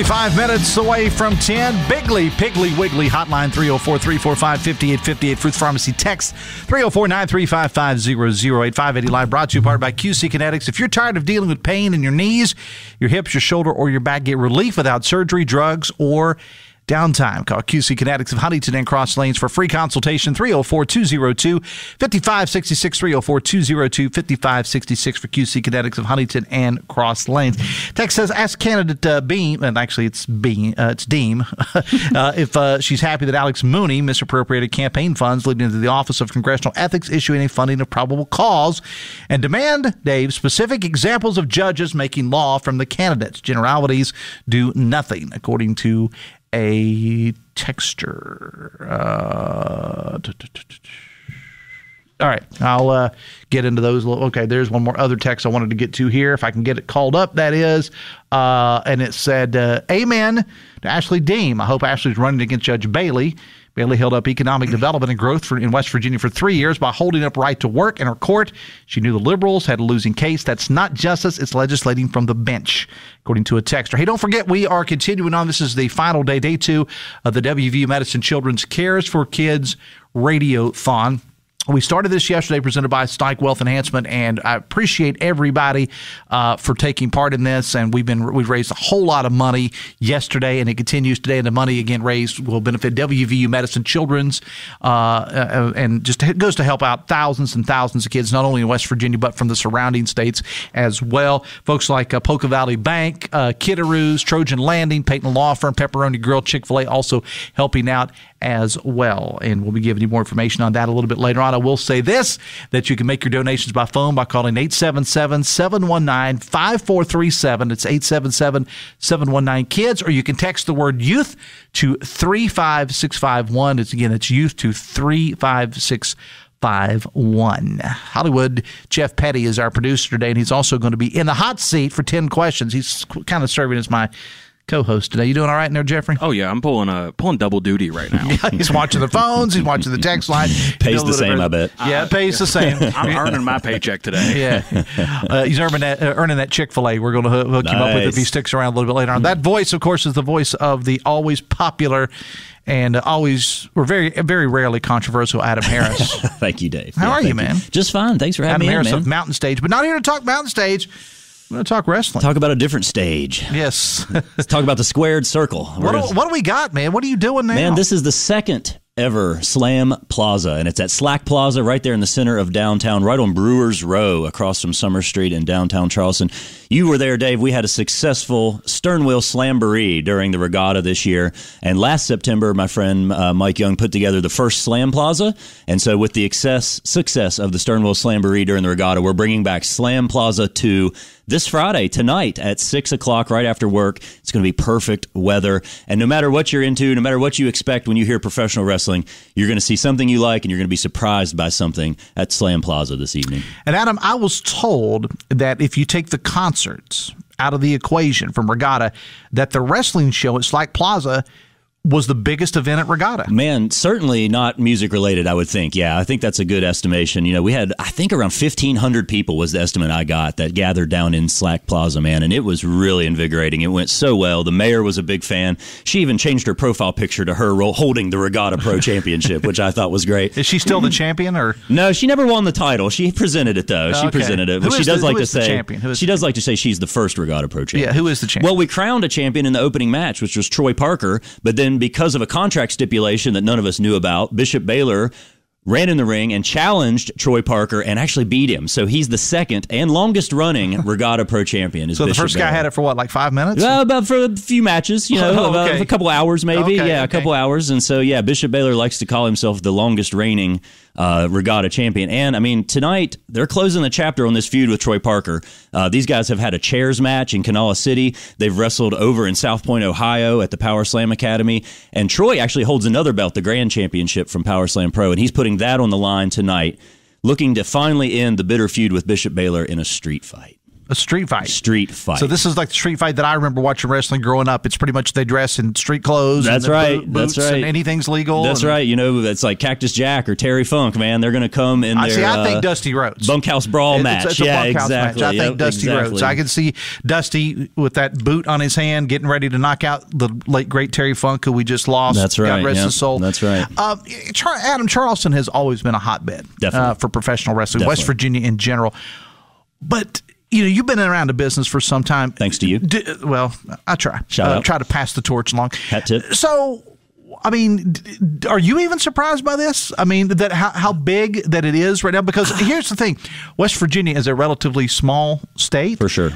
25 minutes away from 10. Bigly, Piggly Wiggly, hotline 304 345 5858. Fruth Pharmacy text 304 935 5008. 580 Live brought to you part by QC Kinetics. If you're tired of dealing with pain in your knees, your hips, your shoulder, or your back, get relief without surgery, drugs, or downtime. Call QC Kinetics of Huntington and Cross Lanes for free consultation 304 202 5566 304 202 5566 for QC Kinetics of Huntington and Cross Lanes. Text says, ask candidate uh, Beam, and actually it's Beam, uh, it's Deem, [LAUGHS] uh, if uh, she's happy that Alex Mooney misappropriated campaign funds leading to the Office of Congressional Ethics issuing a funding of probable cause and demand, Dave, specific examples of judges making law from the candidates. Generalities do nothing, according to a texture. Uh, all right, I'll uh, get into those. Little, Okay, there's one more other text I wanted to get to here. If I can get it called up, that is. Uh, and it said, uh, Amen to Ashley Deem. I hope Ashley's running against Judge Bailey. Bailey held up economic development and growth for, in West Virginia for three years by holding up right to work in her court. She knew the liberals had a losing case. That's not justice, it's legislating from the bench, according to a texter. Hey, don't forget, we are continuing on. This is the final day, day two of the WVU Medicine Children's Cares for Kids Radiothon. We started this yesterday, presented by Stike Wealth Enhancement, and I appreciate everybody uh, for taking part in this. And we've been we've raised a whole lot of money yesterday, and it continues today. And the money again raised will benefit WVU Medicine Children's, uh, uh, and just goes to help out thousands and thousands of kids, not only in West Virginia but from the surrounding states as well. Folks like uh, Poca Valley Bank, uh, Kiddaroos, Trojan Landing, Peyton Law Firm, Pepperoni Grill, Chick Fil A, also helping out as well. And we'll be giving you more information on that a little bit later on. I will say this that you can make your donations by phone by calling 877 719 5437. It's 877 719 kids, or you can text the word youth to 35651. It's again, it's youth to 35651. Hollywood Jeff Petty is our producer today, and he's also going to be in the hot seat for 10 questions. He's kind of serving as my co-host today. You doing all right in there, Jeffrey? Oh yeah, I'm pulling a pulling double duty right now. [LAUGHS] yeah, he's watching the phones. He's watching the text line. [LAUGHS] Pays the same, I bet. Yeah, it pays the same. [LAUGHS] I'm earning my paycheck today. Yeah, uh, he's earning that uh, earning that Chick Fil A. We're going to hook nice. him up with if he sticks around a little bit later on. That voice, of course, is the voice of the always popular and always we're very very rarely controversial Adam Harris. thank you, Dave. How yeah, are you, man? You. Just fine. Thanks for having Adam me. Harris in, man. of Mountain Stage, but not here to talk Mountain Stage. Going to talk wrestling. Talk about a different stage. Yes. [LAUGHS] Let's talk about the squared circle. What do, what do we got, man? What are you doing now? Man, this is the second ever Slam Plaza, and it's at Slack Plaza right there in the center of downtown, right on Brewers Row across from Summer Street in downtown Charleston. You were there, Dave. We had a successful sternwheel slamboree during the regatta this year, and last September, my friend uh, Mike Young put together the first Slam Plaza, and so with the excess, success of the sternwheel slamboree during the regatta, we're bringing back Slam Plaza to this Friday, tonight at 6 o'clock, right after work. It's going to be perfect weather. And no matter what you're into, no matter what you expect when you hear professional wrestling, you're going to see something you like and you're going to be surprised by something at Slam Plaza this evening. And Adam, I was told that if you take the concerts out of the equation from Regatta, that the wrestling show at Slack Plaza was the biggest event at Regatta. Man, certainly not music related, I would think. Yeah, I think that's a good estimation. You know, we had, I think around 1,500 people was the estimate I got that gathered down in Slack Plaza, man, and it was really invigorating. It went so well. The mayor was a big fan. She even changed her profile picture to her holding the Regatta Pro [LAUGHS] Championship, which I thought was great. Is she still the champion or? No, she never won the title. She presented it though. She Okay. presented it. Who But she does the- like to say champion? She does like to say she's the first Regatta Pro champion. Yeah, who is the champion? Well, we crowned a champion in the opening match, which was Troy Parker, but then because of a contract stipulation that none of us knew about, Bishop Baylor ran in the ring and challenged Troy Parker and actually beat him. So he's the second and longest running [LAUGHS] Regatta Pro champion. Is So the Bishop first guy had it for what, like five minutes? Well, about for a few matches, you [LAUGHS] know, Oh, about a couple hours maybe. Okay, yeah, a couple hours. And so, yeah, Bishop Baylor likes to call himself the longest reigning uh, regatta champion. And I mean, tonight they're closing the chapter on this feud with Troy Parker. Uh, these guys have had a chairs match in Kanawha City. They've wrestled over in South Point, Ohio at the Power Slam Academy. And Troy actually holds another belt, the Grand Championship from Power Slam Pro. And he's putting that on the line tonight, looking to finally end the bitter feud with Bishop Baylor in a street fight. A street fight. Street fight. So this is like the street fight that I remember watching wrestling growing up. It's pretty much they dress in street clothes. That's right. boot- boots That's right. And anything's legal. That's and- right. You know, it's like Cactus Jack or Terry Funk, man. They're going to come in I their see. I uh, think Dusty Rhodes. bunkhouse brawl It's- match. It's, a yeah, bunkhouse exactly. match. I think Yep, Dusty exactly. Rhodes. I can see Dusty with that boot on his hand, getting ready to knock out the late great Terry Funk, who we just lost. That's right. God rest Yep, his soul. That's right. Char- Adam Charleston has always been a hotbed uh, for professional wrestling. West Virginia in general, but you know, you've been around the business for some time. Thanks to you. D- well, I try. Shout uh, out. Try to pass the torch along. Hat tip. So, I mean, d- d- are you even surprised by this? I mean, that how, how big that it is right now? Because here's the thing: West Virginia is a relatively small state, For sure.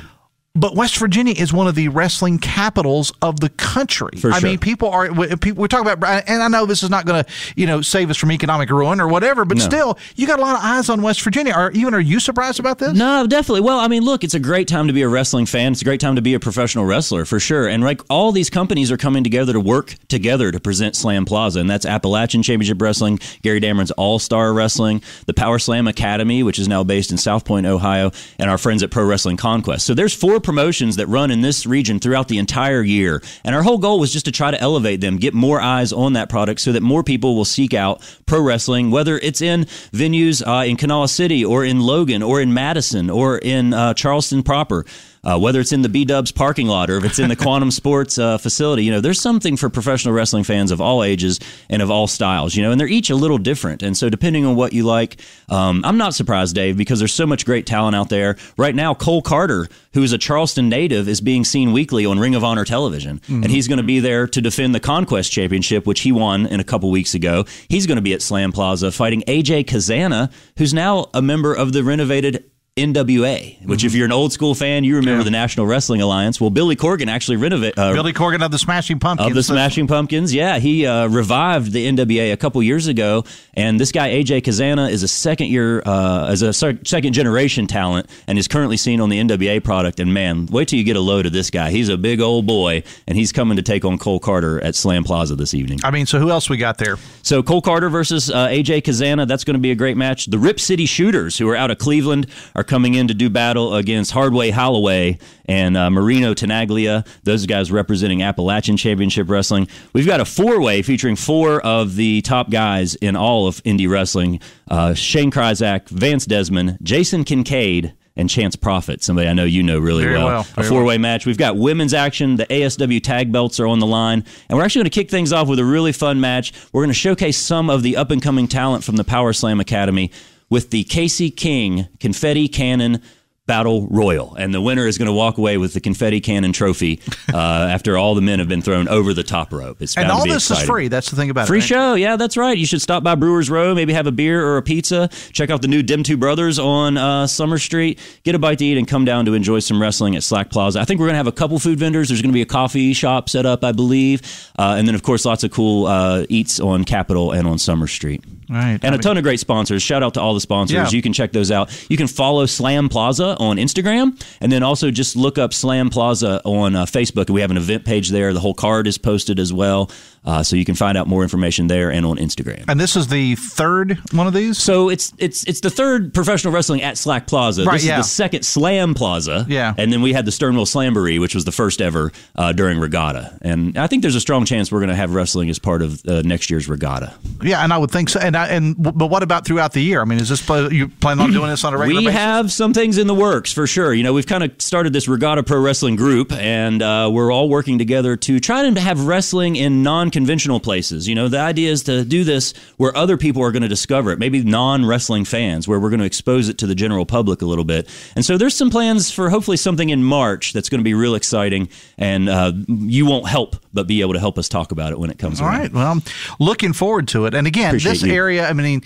But West Virginia is one of the wrestling capitals of the country. For I mean, people are people. We're talking about, and I know this is not going to you know save us from economic ruin or whatever, but No. still, you got a lot of eyes on West Virginia. Are even are you surprised about this? No, definitely. Well, I mean, look, it's a great time to be a wrestling fan. It's a great time to be a professional wrestler for sure. And like all these companies are coming together to work together to present Slam Plaza, and that's Appalachian Championship Wrestling, Gary Dameron's All Star Wrestling, the Power Slam Academy, which is now based in South Point, Ohio, and our friends at Pro Wrestling Conquest. So there's four promotions that run in this region throughout the entire year, and our whole goal was just to try to elevate them, get more eyes on that product, so that more people will seek out pro wrestling, whether it's in venues uh, in Kanawha City or in Logan or in Madison or in uh, Charleston proper. Uh, whether it's in the B Dubs parking lot or if it's in the [LAUGHS] Quantum Sports uh, facility, you know, there's something for professional wrestling fans of all ages and of all styles, you know, and they're each a little different. And so, depending on what you like, um, I'm not surprised, Dave, because there's so much great talent out there. Right now, Cole Carter, who is a Charleston native, is being seen weekly on Ring of Honor television. And he's going to be there to defend the Conquest Championship, which he won in a couple weeks ago. He's going to be at Slam Plaza fighting AJ Cazana, who's now a member of the renovated NWA, which, if you're an old school fan, you remember the National Wrestling Alliance. Well, Billy Corgan actually renovate uh, Billy Corgan of the Smashing Pumpkins. of the Smashing Pumpkins. Yeah, he uh, revived the NWA a couple years ago, and this guy AJ Cazana is a second year, uh, as a second generation talent, and is currently seen on the NWA product. And man, wait till you get a load of this guy. He's a big old boy, and he's coming to take on Cole Carter at Slam Plaza this evening. I mean, so who else we got there? So Cole Carter versus uh, AJ Cazana, that's going to be a great match. The Rip City Shooters, who are out of Cleveland, are coming in to do battle against Hardway Holloway and uh, Marino Tenaglia. Those guys representing Appalachian Championship Wrestling. We've got a four-way featuring four of the top guys in all of indie wrestling: uh, Shane Kryzak, Vance Desmond, Jason Kincaid. And Chance Profit, somebody I know you know really well. well, A four way match. We've got women's action. The ASW tag belts are on the line. And we're actually going to kick things off with a really fun match. We're going to showcase some of the up and coming talent from the Power Slam Academy with the Casey King Confetti Cannon Battle Royal. And the winner is going to walk away with the Confetti Cannon trophy [LAUGHS] uh, after all the men have been thrown over the top rope. It's And all this exciting. is free. That's the thing about Free it. right? show, yeah, that's right. You should stop by Brewers Row, maybe have a beer or a pizza. Check out the new Dem Two Brothers on uh, Summer Street. Get a bite to eat and come down to enjoy some wrestling at Slack Plaza. I think we're going to have a couple food vendors. There's going to be a coffee shop set up, I believe, uh, and then of course lots of cool uh, eats on Capitol and on Summer Street. Right. And a ton of great sponsors. Shout out to all the sponsors. Yeah. You can check those out. You can follow Slam Plaza on Instagram, and then also just look up Slam Plaza on uh, Facebook. We have an event page there. The whole card is posted as well, uh, so you can find out more information there and on Instagram. And this is the third one of these. So it's it's it's the third professional wrestling at Slack Plaza. Right, this yeah. is the second Slam Plaza. Yeah. And then we had the Sternwheel Slamboree, which was the first ever uh, during Regatta. And I think there's a strong chance we're going to have wrestling as part of uh, next year's Regatta. Yeah, and I would think so. And I, and but what about throughout the year? I mean, is this you plan on doing this on a regular we basis? have some things in the works for sure. You know, we've kind of started this Regatta Pro Wrestling group, and uh, we're all working together to try to have wrestling in non-conventional places. You know, the idea is to do this where other people are going to discover it, maybe non-wrestling fans, where we're going to expose it to the general public a little bit. And so there's some plans for hopefully something in March that's going to be real exciting, and uh, you won't help but be able to help us talk about it when it comes All around. right. Well, I'm looking forward to it. And again, Appreciate this you. area, I mean,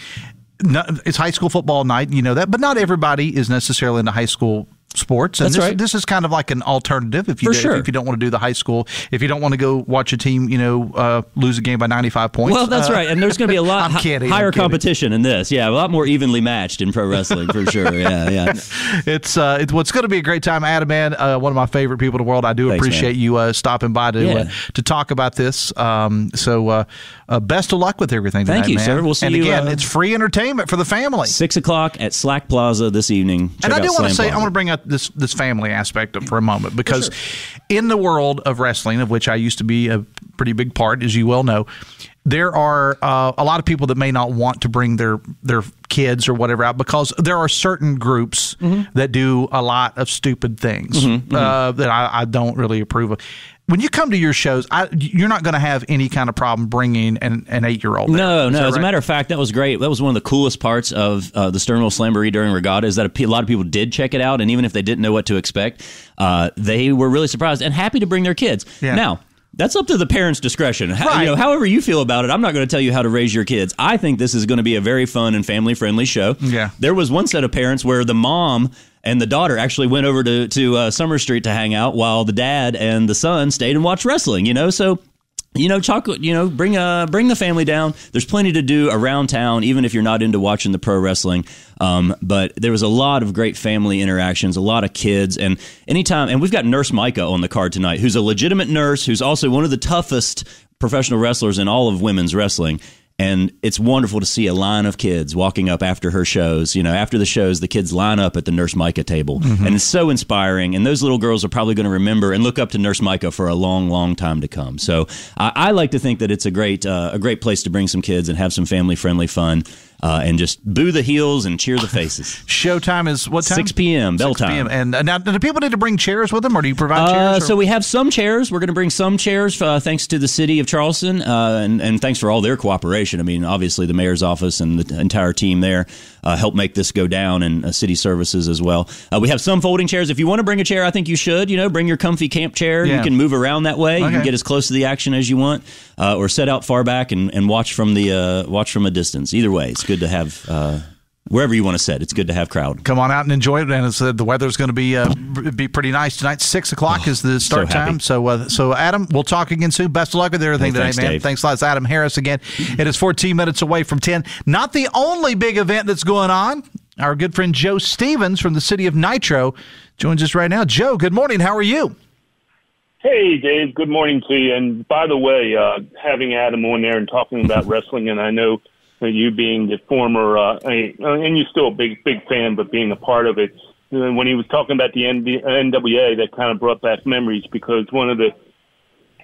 it's high school football night, you know that, but not everybody is necessarily into high school sports. And That's this, right. This is kind of like an alternative if you do- sure. if you don't want to do the high school, if you don't want to go watch a team, you know, uh, lose a game by 95 points. Well, that's uh, right, and there's going to be a [LAUGHS] lot I'm kidding, higher competition in this. Yeah, a lot more evenly matched in pro wrestling for sure. Yeah, [LAUGHS] yeah. It's uh, it's what's going to be a great time. Adam, man, uh, one of my favorite people in the world. I do Thanks, appreciate man. you uh, stopping by to Yeah. uh, to talk about this. Um, so uh, uh, best of luck with everything. Thank tonight, you, man. sir. We'll see and you, again, it's free entertainment for the family. Six o'clock at Slack Plaza this evening. Check and I do want to say, I want to bring up this this family aspect of, for a moment because in the world of wrestling, of which I used to be a pretty big part, as you well know, there are uh, a lot of people that may not want to bring their their kids or whatever out because there are certain groups Mm-hmm. that do a lot of stupid things Mhm, mhm. Uh, that I, I don't really approve of. When you come to your shows, I, you're not going to have any kind of problem bringing an, an eight year old. No, no. As right? a matter of fact, that was great. That was one of the coolest parts of uh, the Sternwheel Slamboree during Regatta is that a, lot of people did check it out, and even if they didn't know what to expect, uh, they were really surprised and happy to bring their kids. Yeah. Now. That's up to the parents' discretion. How, Right. you know, however you feel about it, I'm not going to tell you how to raise your kids. I think this is going to be a very fun and family-friendly show. Yeah. There was one set of parents where the mom and the daughter actually went over to to uh, Summer Street to hang out, while the dad and the son stayed and watched wrestling. You know, so you know, chocolate. You know, bring uh bring the family down. There's plenty to do around town, even if you're not into watching the pro wrestling. Um, but there was a lot of great family interactions, a lot of kids, and anytime. And we've got Nurse Micah on the card tonight, who's a legitimate nurse, who's also one of the toughest professional wrestlers in all of women's wrestling. And it's wonderful to see a line of kids walking up after her shows. You know, after the shows, the kids line up at the Nurse Micah table. Mm-hmm. And it's so inspiring. And those little girls are probably going to remember and look up to Nurse Micah for a long, long time to come. So I, I like to think that it's a great, uh, a great place to bring some kids and have some family friendly fun. Uh, and just boo the heels and cheer the faces. [LAUGHS] Showtime is what time? 6 p.m. Bell 6 p.m. time. And uh, now, do people need to bring chairs with them, or do you provide Uh, chairs? or- so we have some chairs. We're going to bring some chairs, uh, thanks to the city of Charleston, uh, and, and thanks for all their cooperation. I mean, obviously the mayor's office and the entire team there uh, helped make this go down, and uh, city services as well. Uh, we have some folding chairs. If you want to bring a chair, I think you should. You know, bring your comfy camp chair. Yeah. You can move around that way. You can get as close to the action as you want, uh, or set out far back and, and watch from the uh, watch from a distance. Either way, it's good to have. Wherever you want to sit, it's good to have crowd. Come on out and enjoy it. And it's, uh, the weather's going to be uh, be pretty nice tonight. Six o'clock is the start Oh, so time. So, uh, so Adam, we'll talk again soon. Best of luck with everything Hey, today, thanks, man. Dave. Thanks a lot. It's Adam Harris again. It is 14 minutes away from 10. Not the only big event that's going on. Our good friend Joe Stevens from the city of Nitro joins us right now. Joe, good morning. How are you? Hey, Dave. Good morning to you. And by the way, uh, having Adam on there and talking about wrestling, and I know that you being the former, uh, I- and you're still a big, big fan, but being a part of it, uh, when he was talking about the NWA, that kind of brought back memories because one of the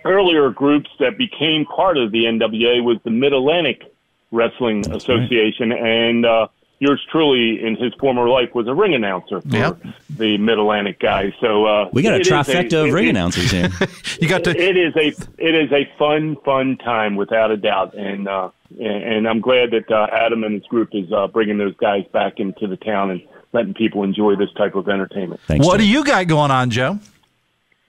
earlier groups that became part of the NWA was the Mid Atlantic Wrestling Association, and uh, yours truly, in his former life, was a ring announcer for Yep. the Mid Atlantic guys. So uh, We got a it is trifecta of ring it- announcers here. [LAUGHS] you got to. It is a it is a fun fun time without a doubt, and uh, and, and I'm glad that uh, Adam and his group is uh, bringing those guys back into the town and letting people enjoy this type of entertainment. what do you got going on, Joe?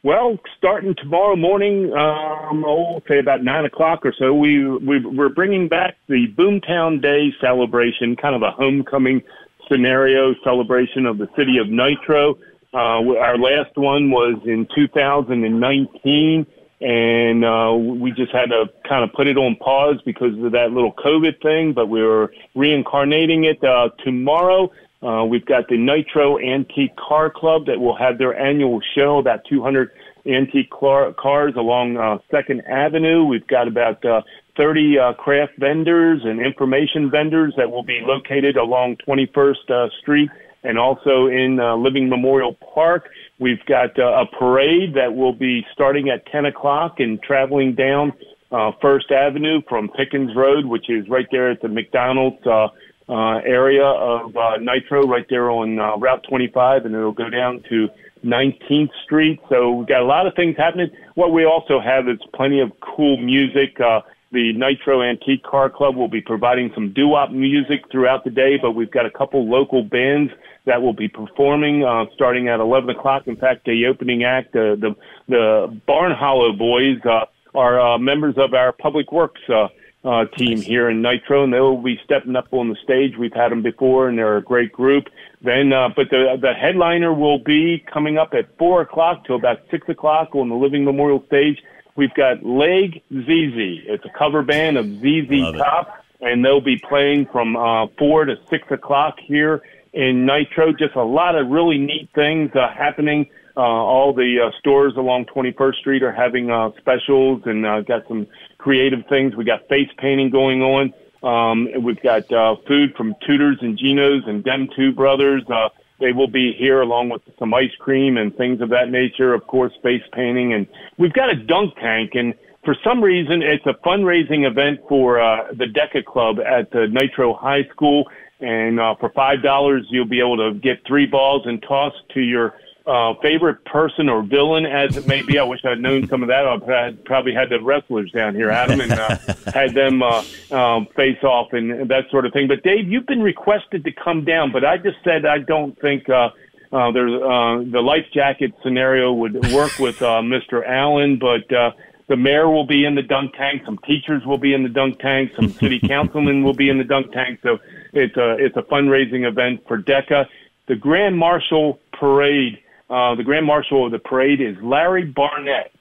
Well, starting tomorrow morning, um, oh, say about nine o'clock or so, we, we we're bringing back the Boomtown Day celebration, kind of a homecoming scenario celebration of the city of Nitro. Uh, our last one was in 2019, and uh, we just had to kind of put it on pause because of that little COVID thing. But we were reincarnating it uh, tomorrow. Uh, we've got the Nitro Antique Car Club that will have their annual show, about 200 antique car- cars along uh, Second Avenue. We've got about uh, 30 uh, craft vendors and information vendors that will be located along 21st uh, Street and also in uh, Living Memorial Park. We've got uh, a parade that will be starting at 10 o'clock and traveling down uh, First Avenue from Pickens Road, which is right there at the McDonald's uh, uh, area of uh, Nitro, right there on uh, Route 25, and it'll go down to 19th Street. So we've got a lot of things happening. What we also have is plenty of cool music. Uh, the Nitro Antique Car Club will be providing some doo-wop music throughout the day, but we've got a couple local bands that will be performing uh, starting at 11 o'clock. In fact, the opening act, uh, the the Barn Hollow Boys, uh, are uh, members of our Public Works uh, uh, team here in Nitro, and they will be stepping up on the stage. We've had them before, and they're a great group. Then, uh, but the the headliner will be coming up at four o'clock till about six o'clock on the Living Memorial stage. We've got Leg ZZ. It's a cover band of ZZ Top, and they'll be playing from uh, four to six o'clock here in Nitro. Just a lot of really neat things uh, happening. Uh, all the uh, stores along 21st Street are having uh, specials and uh, got some creative things. We got face painting going on. Um, we've got uh, food from Tudors and Geno's and Dem Two Brothers. Uh, they will be here along with some ice cream and things of that nature. Of course, face painting, and we've got a dunk tank. And for some reason, it's a fundraising event for uh, the DECA Club at the Nitro High School. And uh, for five dollars, you'll be able to get three balls and toss to your uh, favorite person or villain, as it may be. I wish I'd known some of that. I probably had the wrestlers down here, Adam, and uh, [LAUGHS] had them uh, um, face off and, and that sort of thing. But Dave, you've been requested to come down, but I just said I don't think. Uh, uh, there's uh, the life jacket scenario would work with uh, Mr. Allen, but uh, the mayor will be in the dunk tank. Some teachers will be in the dunk tank. Some city [LAUGHS] councilmen will be in the dunk tank. So it's a it's a fundraising event for DECA. The Grand Marshal Parade. Uh, the Grand Marshal of the parade is Larry Barnett.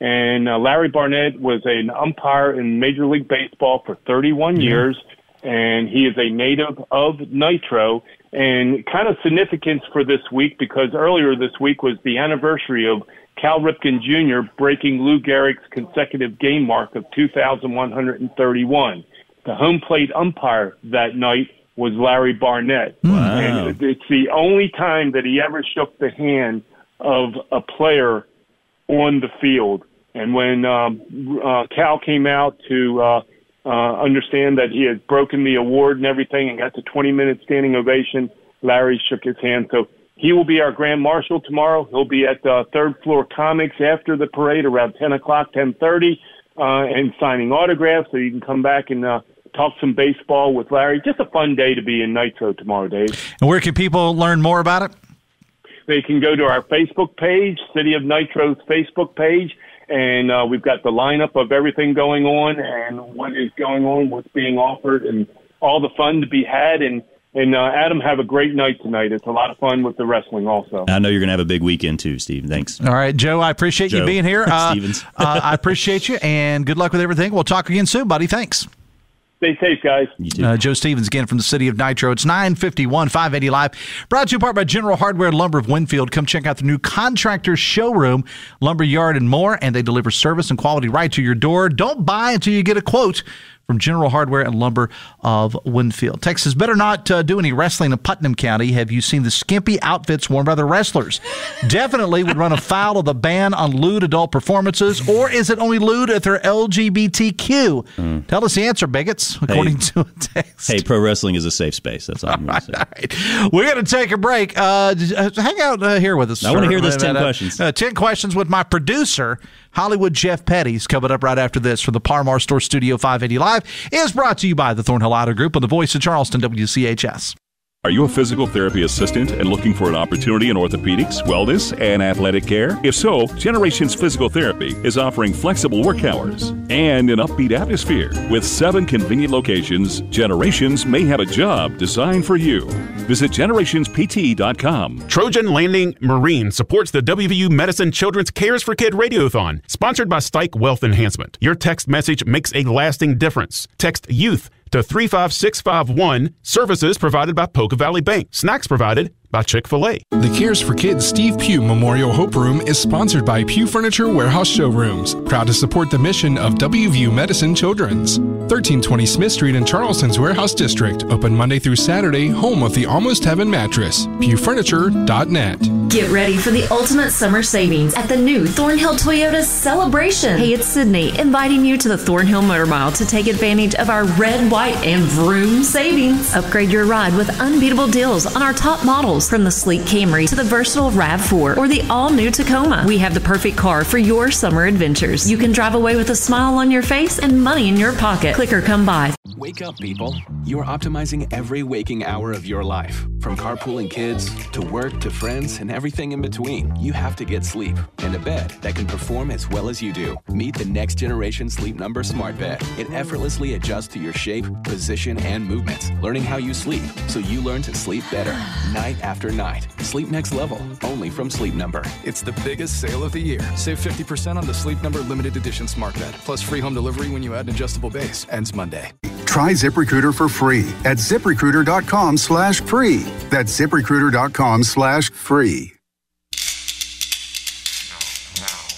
And uh, Larry Barnett was an umpire in Major League Baseball for 31 years, and he is a native of Nitro. And kind of significance for this week because earlier this week was the anniversary of Cal Ripken Jr. breaking Lou Gehrig's consecutive game mark of 2,131. The home plate umpire that night was Larry Barnett. Wow. And it's the only time that he ever shook the hand of a player on the field. And when um, uh, Cal came out to uh, uh, understand that he had broken the award and everything and got the 20 minute standing ovation, Larry shook his hand. So he will be our grand marshal tomorrow. He'll be at uh, Third Floor Comics after the parade around 10 o'clock, 10:30, uh, and signing autographs. So you can come back and uh, talk some baseball with Larry. Just a fun day to be in Nitro tomorrow, Dave. And where can people learn more about it? They can go to our Facebook page, City of Nitro's Facebook page, and uh, we've got the lineup of everything going on and what is going on, what's being offered, and all the fun to be had. And and uh, Adam, have a great night tonight. It's a lot of fun with the wrestling, also. I know you're going to have a big weekend too, Steve. Thanks. All right, Joe. I appreciate you being here. [LAUGHS] Uh, Stevens. uh, I appreciate you, and good luck with everything. We'll talk again soon, buddy. Thanks. Stay safe, guys. Uh, Joe Stevens again from the city of Nitro. It's 951, 580 Live. Brought to you in part by General Hardware and Lumber of Winfield. Come check out the new contractor showroom, lumber yard, and more. And they deliver service and quality right to your door. Don't buy until you get a quote from General Hardware and Lumber of Winfield. Texas better not uh, do any wrestling in Putnam County. Have you seen the skimpy outfits worn by the wrestlers? [LAUGHS] Definitely would run afoul of the ban on lewd adult performances, or is it only lewd if they're LGBTQ? Tell us the answer, bigots, according to a text. Hey, pro wrestling is a safe space. That's all I'm going to say. [LAUGHS] All right. We're going to take a break. Uh, uh, hang out uh, here with us. I wanna hear those 10 Uh, questions. Uh, 10 questions with my producer, Hollywood Jeff Petty's coming up right after this from the Par Mar Store Studio 580 Live is brought to you by the Thornhill Auto Group and the voice of Charleston WCHS. Are you a physical therapy assistant and looking for an opportunity in orthopedics, wellness, and athletic care? If so, Generations Physical Therapy is offering flexible work hours and an upbeat atmosphere. With seven convenient locations, Generations may have a job designed for you. Visit generationspt.com. Trojan Landing Marine supports the WVU Medicine Children's Cares for Kid Radiothon, sponsored by Stike Wealth Enhancement. Your text message makes a lasting difference. Text youth to 35651. Services provided by Poca Valley Bank. Snacks provided by Chick fil A. The Cares for Kids Steve Pugh Memorial Hope Room is sponsored by Pew Furniture Warehouse Showrooms, proud to support the mission of WVU Medicine Children's. 1320 Smith Street in Charleston's Warehouse District, open Monday through Saturday, home of the Almost Heaven mattress. PewFurniture.net. Get ready for the ultimate summer savings at the new Thornhill Toyota Celebration. Hey, it's Sydney, inviting you to the Thornhill Motor Mile to take advantage of our red, white, and vroom savings. Upgrade your ride with unbeatable deals on our top models, from the sleek Camry to the versatile RAV4 or the all-new Tacoma. We have the perfect car for your summer adventures. You can drive away with a smile on your face and money in your pocket. Click or come by. Wake up, people. You are optimizing every waking hour of your life. From carpooling kids to work to friends and everything in between. You have to get sleep and a bed that can perform as well as you do. Meet the next generation Sleep Number Smart Bed. It effortlessly adjusts to your shape, position, and movements, learning how you sleep so you learn to sleep better [SIGHS] night after night. Sleep next level, only from Sleep Number. It's the biggest sale of the year. Save 50% on the Sleep Number limited edition smart bed, plus free home delivery when you add an adjustable base. Ends Monday. Try ZipRecruiter for free at ziprecruiter.com slash free. That's ziprecruiter.com slash free.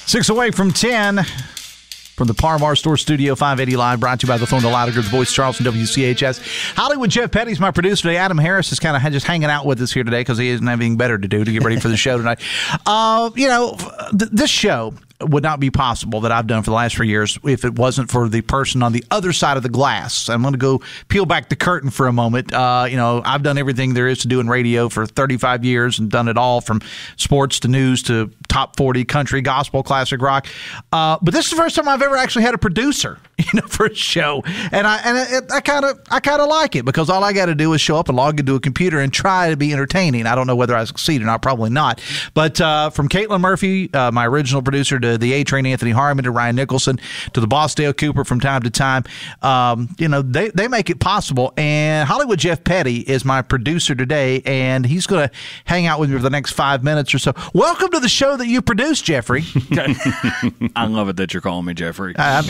Six away from 10 from the Par Mar Store Studio 580 Live, brought to you by the Thornhill Auto Group, Voice Charleston WCHS. Hollywood Jeff Petty's my producer today. Adam Harris is kind of just hanging out with us here today because he isn't having better to do to get ready for the show tonight. [LAUGHS] Uh, you know, th- this show would not be possible that I've done for the last three years if it wasn't for the person on the other side of the glass. I'm going to go peel back the curtain for a moment. Uh, you know, I've done everything there is to do in radio for 35 years and done it all from sports to news to top 40 country, gospel, classic rock. Uh, but this is the first time I've ever actually had a producer, [LAUGHS] you know, for a show, and I and I kind of I kind of like it because all I got to do is show up and log into a computer and try to be entertaining. I don't know whether I succeed or not, probably not. But uh, from Caitlin Murphy, uh, my original producer, to the A Train Anthony Harmon, to Ryan Nicholson, to the boss Dale Cooper from time to time, um, you know, they they make it possible. And Hollywood Jeff Petty is my producer today, and he's going to hang out with me for the next five minutes or so. Welcome to the show that you produced, Jeffrey. [LAUGHS] [LAUGHS] I love it that you're calling me Jeffrey Uh,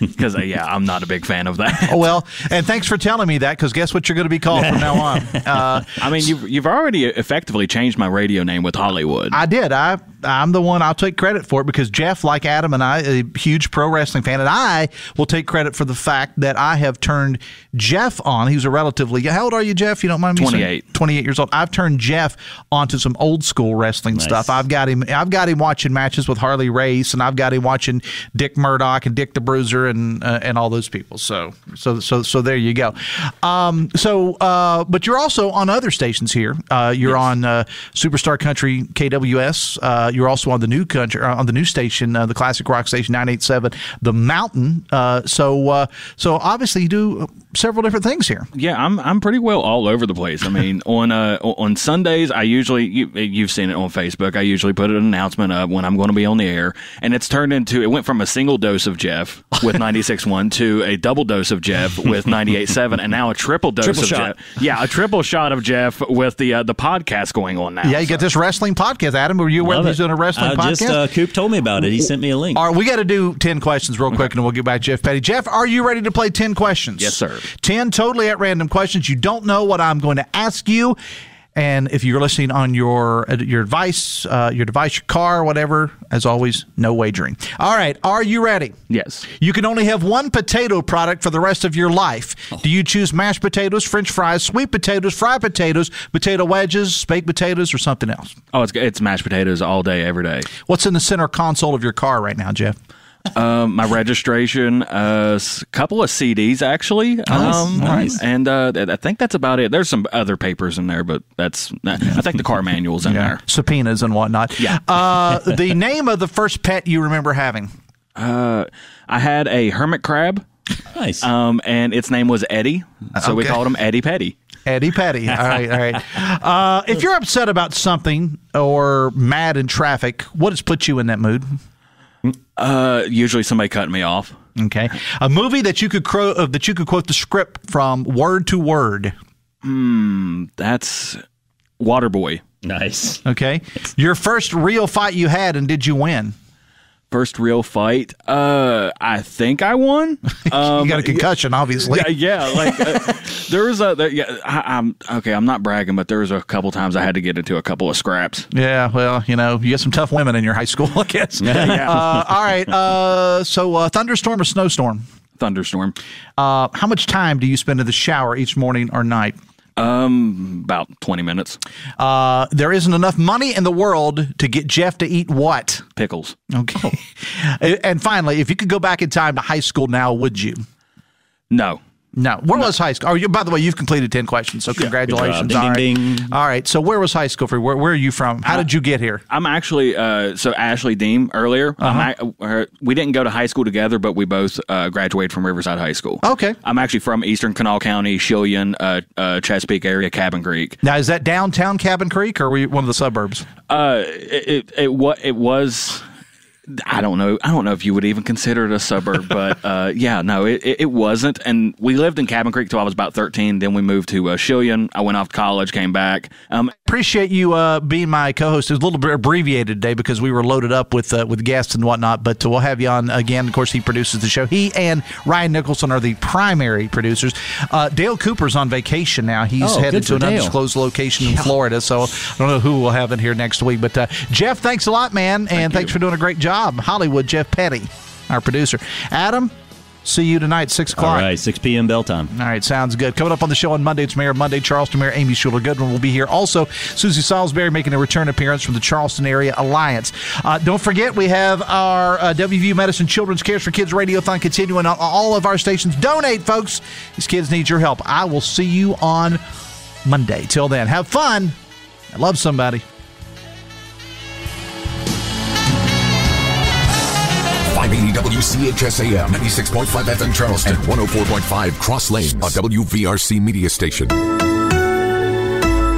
because yeah, I'm not a big fan of that. Oh, [LAUGHS] well, and thanks for telling me that because guess what you're going to be called from now on. Uh, I mean, you've you've already effectively changed my radio name with Hollywood. I did. I I'm the one. I'll take credit for it because Jeff, like Adam and I, a huge pro wrestling fan, and I will take credit for the fact that I have turned Jeff on. He's a relatively. How old are you, Jeff? You don't mind me saying? 28. 28 years old. I've turned Jeff onto some old school wrestling Nice. stuff. I've got him. I've got him watching matches with Harley Race, and I've got him watching Dick Murdoch and Dick the Bruiser and uh, and all those people. So so so so there you go. Um, so uh, but you're also on other stations here. Uh, you're on uh, Superstar Country KWS. You're also on the new country uh, on the new station, uh, the classic rock station 987, The Mountain. Uh, so so obviously you do several different things here. Yeah, I'm I'm pretty well all over the place. I mean, [LAUGHS] on uh on Sundays, I usually you, you've seen it on Facebook. I usually put an announcement up when I'm going to be on the air, and it's turned into it went from a single dose of Jeff with [LAUGHS] 96.1 to a double dose of Jeff with 98.7, and now a triple dose Triple of shot. Jeff. Yeah, a triple shot of Jeff with the uh, the podcast going on now. Yeah, you get this wrestling podcast. Adam, were you aware Love that he's it. doing a wrestling Uh, podcast? Just uh, Coop told me about it. He sent me a link. All right, we got to do 10 questions real quick and we'll get back to Jeff Petty. Jeff, are you ready to play 10 questions? Yes, sir. 10 totally at random questions. You don't know what I'm going to ask you. And if you're listening on your uh, your device, uh, your device, your car, whatever, as always, no wagering. All right, are you ready? Yes. You can only have one potato product for the rest of your life. Do you choose mashed potatoes, French fries, sweet potatoes, fried potatoes, potato wedges, baked potatoes, or something else? Oh, it's it's mashed potatoes all day, every day. What's in the center console of your car right now, Jeff? Um, my registration, a couple of CDs actually. Nice, um, nice. And uh, I think that's about it. There's some other papers in there, but that's I think the car manual's in there. subpoenas and whatnot. Yeah. uh, the name of the first pet you remember having? Uh, I had a hermit crab. Nice. Um, and its name was Eddie, so we called him Eddie Petty. Eddie Petty. [LAUGHS] All right, all right. Uh, if you're upset about something or mad in traffic, what has put you in that mood? Uh, usually somebody cutting me off. Okay, a movie that you could cro- uh, that you could quote the script from word to word. Hmm, that's Waterboy. Nice. Okay, your first real fight you had, and did you win? First real fight. Uh, I think I won. Um, [LAUGHS] you got a concussion, obviously. Yeah, yeah. Like uh, [LAUGHS] there was a there, yeah. I, I'm okay. I'm not bragging, but there was a couple times I had to get into a couple of scraps. Yeah, well, you know, you got some tough women in your high school, [LAUGHS] I guess. Yeah. Uh, all right. Uh, so, uh, thunderstorm or snowstorm? Thunderstorm. Uh, how much time do you spend in the shower each morning or night? Um, about twenty minutes. Uh, there isn't enough money in the world to get Jeff to eat what? Pickles. Okay. [LAUGHS] and finally, if you could go back in time to high school now, would you? No. No. Where was high school? Oh, you, by the way, you've completed 10 questions, so congratulations. Ding, All ding, right. ding. All right. So, where was high school for you? Where, where are you from? How did you get here? I'm actually uh, so Ashley Deem earlier. I'm Uh-huh. uh, we didn't go to high school together, but we both uh, graduated from Riverside High School. Okay. I'm actually from Eastern Kanawha County, Chelyan, uh, uh, Chesapeake area, Cabin Creek. Now, is that downtown Cabin Creek or were you one of the suburbs? Uh, it it it, it was. I don't know. I don't know if you would even consider it a suburb, but uh, [LAUGHS] yeah, no, it, it, wasn't. And we lived in Cabin Creek till I was about 13. Then we moved to uh. I went off to college, came back. Um, Appreciate you uh, being my co-host. It was a little bit abbreviated today because we were loaded up with uh, with guests and whatnot. But we'll have you on again. Of course, he produces the show. He and Ryan Nicholson are the primary producers. Uh, Dale Cooper's on vacation now. He's Oh, headed to an Dale. undisclosed location in Florida. So I don't know who we'll have in here next week. But uh, Jeff, thanks a lot, man, and thanks for doing a great job. Hollywood Jeff Petty, our producer. Adam. See you tonight, 6 o'clock. All right, 6 p.m. bell time. All right, sounds good. Coming up on the show on Monday, it's Mayor Monday. Charleston Mayor Amy Shuler Goodwin will be here. Also, Susie Salisbury making a return appearance from the Charleston Area Alliance. Uh, don't forget, we have our uh, WVU Medicine Children's Cares for Kids Radiothon continuing on all of our stations. Donate, folks. These kids need your help. I will see you on Monday. Till then, have fun and love somebody. 580 WCHSAM, 96.5 FM Charleston, and 104.5 Cross Lanes, a WVRC media station.